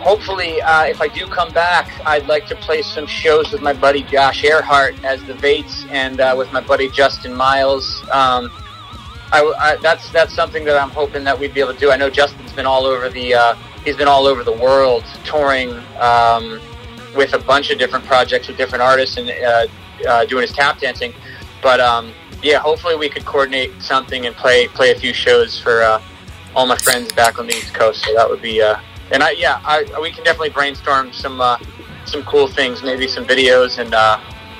hopefully uh, if I do come back, I'd like to play some shows with my buddy Josh Earhart as the Vates and uh, with my buddy Justin Miles. Um, I, I, that's that's something that I'm hoping that we'd be able to do. I know Justin's been all over the uh, he's been all over the world touring um, with a bunch of different projects with different artists and uh, uh, doing his tap dancing. but um, yeah, hopefully we could coordinate something and play play a few shows for uh, all my friends back on the East Coast. So that would be, uh, and I yeah, I, we can definitely brainstorm some uh, some cool things, maybe some videos, and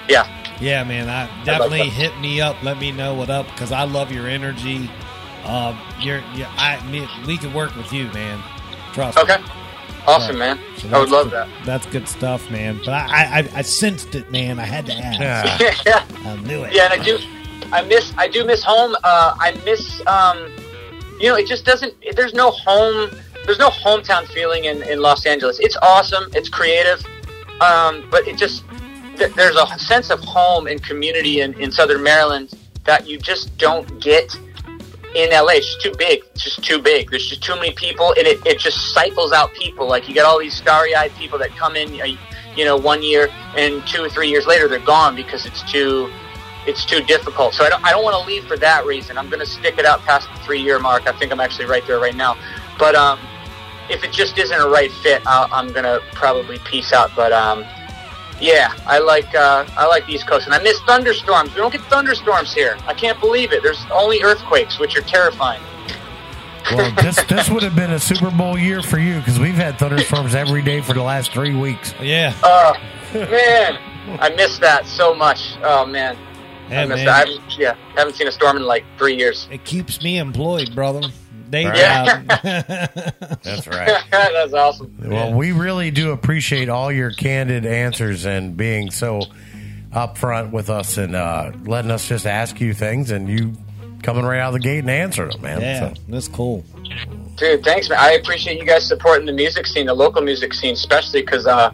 yeah, Yeah, man. I definitely hit me up. Let me know what up because I love your energy. Um, you're, you I, me, we can work with you, man. Trust me. okay, awesome, man. So I would love good- that. That's good stuff, man. But I, I, I, I sensed it, man. I had to ask. Yeah. yeah. I knew it. Yeah, and I do. I miss. I do miss home. Uh, I miss. Um, you know, it just doesn't. There's no home. There's no hometown feeling in, in Los Angeles. It's awesome. It's creative, um, but it just th- there's a sense of home and community in, in Southern Maryland that you just don't get in LA. It's just too big. It's just too big. There's just too many people, and it, it just cycles out people. Like you get all these starry eyed people that come in, uh, you know, one year, and two or three years later they're gone because it's too it's too difficult. So I don't I don't want to leave for that reason. I'm going to stick it out past the three year mark. I think I'm actually right there right now. But um, if it just isn't a right fit, i I'm going to probably peace out. But um, yeah, I like uh, I like the East Coast, and I miss thunderstorms. We don't get thunderstorms here. I can't believe it. There's only earthquakes, which are terrifying. Well, this this would have been a Super Bowl year for you because we've had thunderstorms every day for the last three weeks. Yeah. Oh man, I miss that so much. Oh man, Yeah, I miss man. that. I haven't, yeah, haven't seen a storm in like three years. It keeps me employed, brother. Day Right. job. That's right. That's awesome. Well, we really do appreciate all your candid answers and being so upfront with us and uh, letting us just ask you things and you coming right out of the gate and answering them, man. yeah, So, that's cool. Dude, thanks, man. I appreciate you guys supporting the music scene, the local music scene, especially because uh,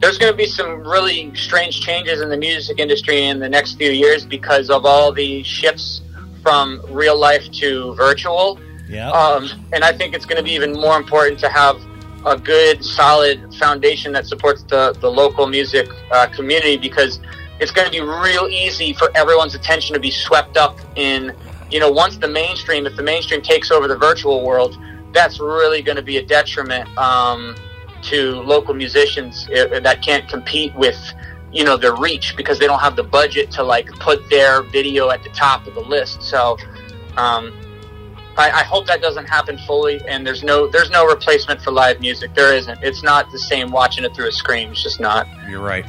there's going to be some really strange changes in the music industry in the next few years because of all the shifts from real life to virtual. Yeah. Um, and I think it's going to be even more important to have a good, solid foundation that supports the, the local music uh, community because it's going to be real easy for everyone's attention to be swept up in, you know, once the mainstream, if the mainstream takes over the virtual world, that's really going to be a detriment um, to local musicians that can't compete with, you know, their reach because they don't have the budget to like put their video at the top of the list. So, um, I, I hope that doesn't happen fully, and there's no there's no replacement for live music. There isn't. It's not the same watching it through a screen. It's just not. you're right.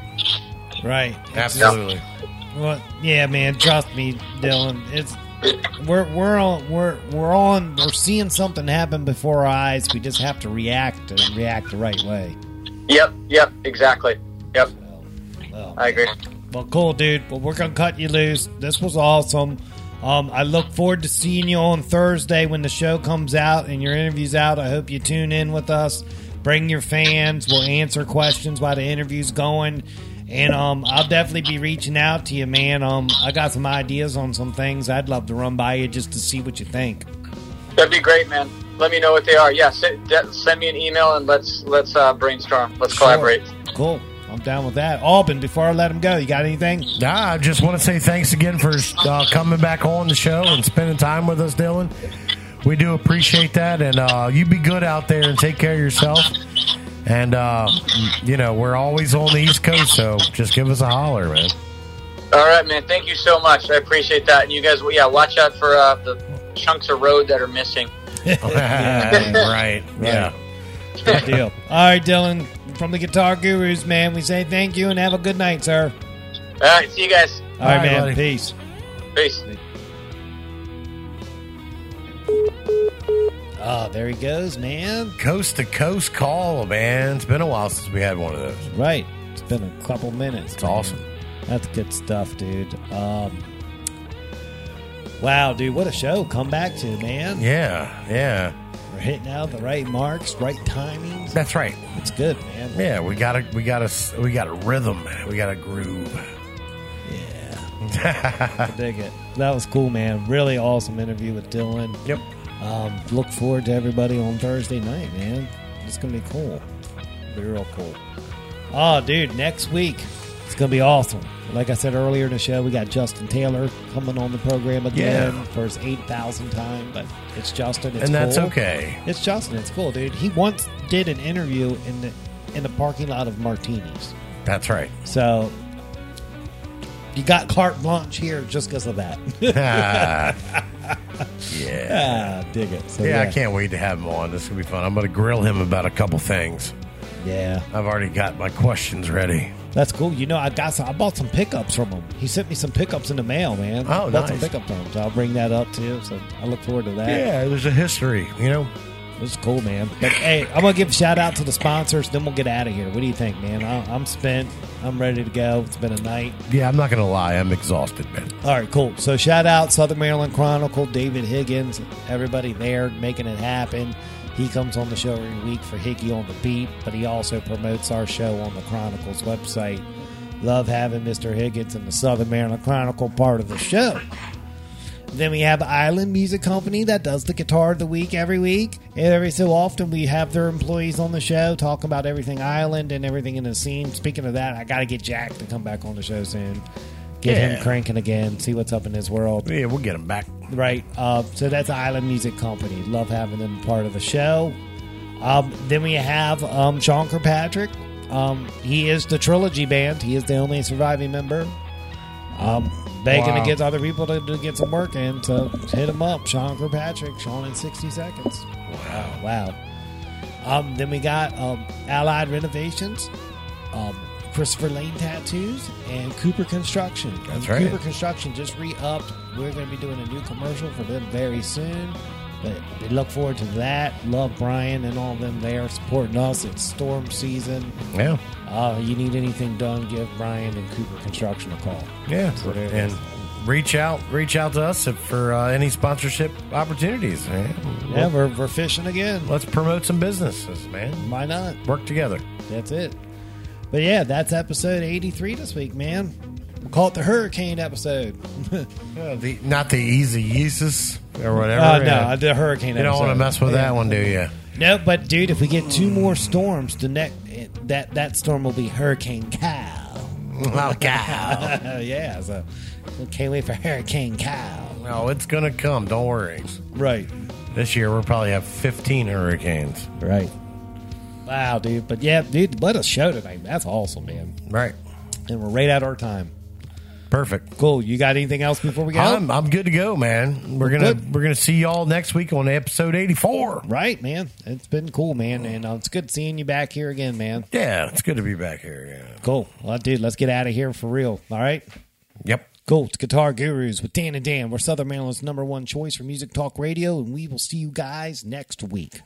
Right. Absolutely. Well, yeah, man. Trust me, Dylan. It's we're we're on we're we're on we're seeing something happen before our eyes. We just have to react and react the right way. Yep. Yep. Exactly. Yep. Well, I agree. well, cool, dude. Well, we're gonna cut you loose. This was awesome. Um, I look forward to seeing you on Thursday when the show comes out and your interview's out. I hope you tune in with us. Bring your fans. We'll answer questions while the interview's going. And um, I'll definitely be reaching out to you, man. Um, I got some ideas on some things I'd love to run by you just to see what you think. That'd be great, man. Let me know what they are. Yeah. Send, me an email and let's let's uh, brainstorm. Let's Sure. collaborate. Cool. I'm down with that. Alban, before I let him go, you got anything? Nah, I just want to say thanks again for uh, coming back on the show and spending time with us, Dylan. We do appreciate that, and uh, you be good out there and take care of yourself. And uh, you know we're always on the East Coast, so just give us a holler, man. All right, man. Thank you so much. I appreciate that. And you guys, yeah, watch out for uh, the chunks of road that are missing. right? Yeah. Good deal. All right, Dylan, from the Guitar Gurus, man, we say thank you and have a good night, sir. All right. See you guys. All right, All right, man. buddy. Peace. Peace. Oh, there he goes, man. Coast to coast call, man. It's been a while since we had one of those. Right. It's been a couple minutes. It's man. awesome. That's good stuff, dude. Um, wow, dude, what a show. Come back to, man. Yeah, yeah. We're hitting out the right marks, right timings. That's right. It's good, man. Yeah, we got a we got a we got a rhythm. We got a groove. Yeah, I dig it. That was cool, man. Really awesome interview with Dylan. Yep. Um, look forward to everybody on Thursday night, man. It's gonna be cool. Be real cool. Oh, dude, next week it's gonna be awesome. Like I said earlier in the show, we got Justin Taylor coming on the program again Yeah. for his 8,000th time. But it's Justin, it's and that's cool. okay. It's Justin. It's cool, dude. He once did an interview in the in the parking lot of Martinis. That's right. So you got carte blanche here just because of that. yeah. ah, dig it. So, yeah, I can't wait to have him on. This will be fun. I'm going to grill him about a couple things. Yeah, I've already got my questions ready. That's cool. You know, I got some. I bought some pickups from him. He sent me some pickups in the mail, man. Oh, I bought some nice. pickups from him. So I'll bring that up too. So I look forward to that. Yeah, there's a history, you know. It's cool, man. But hey, I'm gonna give a shout out to the sponsors. Then we'll get out of here. What do you think, man? I- I'm spent. I'm ready to go. It's been a night. Yeah, I'm not going to lie. I'm exhausted, man. All right, cool. So shout out Southern Maryland Chronicle, David Higgins, everybody there making it happen. He comes on the show every week for Higgy on the Beat, but he also promotes our show on the Chronicles website. Love having Mr. Higgins in the Southern Maryland Chronicle part of the show. Then we have Island Music Company that does the guitar of the week every week. Every so often we have their employees on the show talking about everything Island and everything in the scene. Speaking of that, I got to get Jack to come back on the show soon. Get Yeah. him cranking again, see what's up in his world. Yeah, we'll get him back. Right. Uh, so that's Island Music Company. Love having them part of the show. Um, then we have um, Sean Kirkpatrick. Um, he is the Trilogy Band. He is the only surviving member. Um, begging Wow. to get other people to, to get some work in. So hit him up, Sean Kirkpatrick. Sean in 60 seconds. Wow. Wow. Um, then we got um, Allied Renovations, um, Christopher Lane Tattoos, and Cooper Construction. That's right. Cooper Construction just re upped. We're going to be doing a new commercial for them very soon. But we look forward to that. Love Brian and all of them there supporting us. It's storm season. Yeah. Uh, you need anything done, give Brian and Cooper Construction a call. Yeah, So and is. reach out, reach out to us if, for uh, any sponsorship opportunities. Man. Yeah, we're, we're fishing again. Let's promote some businesses, man. Why not? Work together. That's it. But yeah, that's episode 83 this week, man. We'll call it the hurricane episode. Uh, the, not the easy uses or whatever. Uh, no, yeah. the hurricane You don't want to mess with Yeah. that one, do you? No, but dude, if we get two more storms, the next that that storm will be Hurricane Cal. Oh, cow. yeah, so we can't wait for Hurricane Cal. no, it's going to come. Don't worry. Right, This year we'll probably have 15 hurricanes. right. Wow, dude. But yeah, dude, what a show tonight. That's awesome, man. Right. And we're right at our time. Perfect. Cool. You got anything else before we go? I'm, I'm good to go, man. We're gonna good. we're gonna see y'all next week on episode 84. right, man. It's been cool, man, and uh, it's good seeing you back here again, man. Yeah, it's good to be back here. Yeah. Cool. Well, dude, let's get out of here for real. All right. Yep. Cool. It's Guitar Gurus with Dan and Dan. We're Southern Maryland's number one choice for music talk radio, and we will see you guys next week.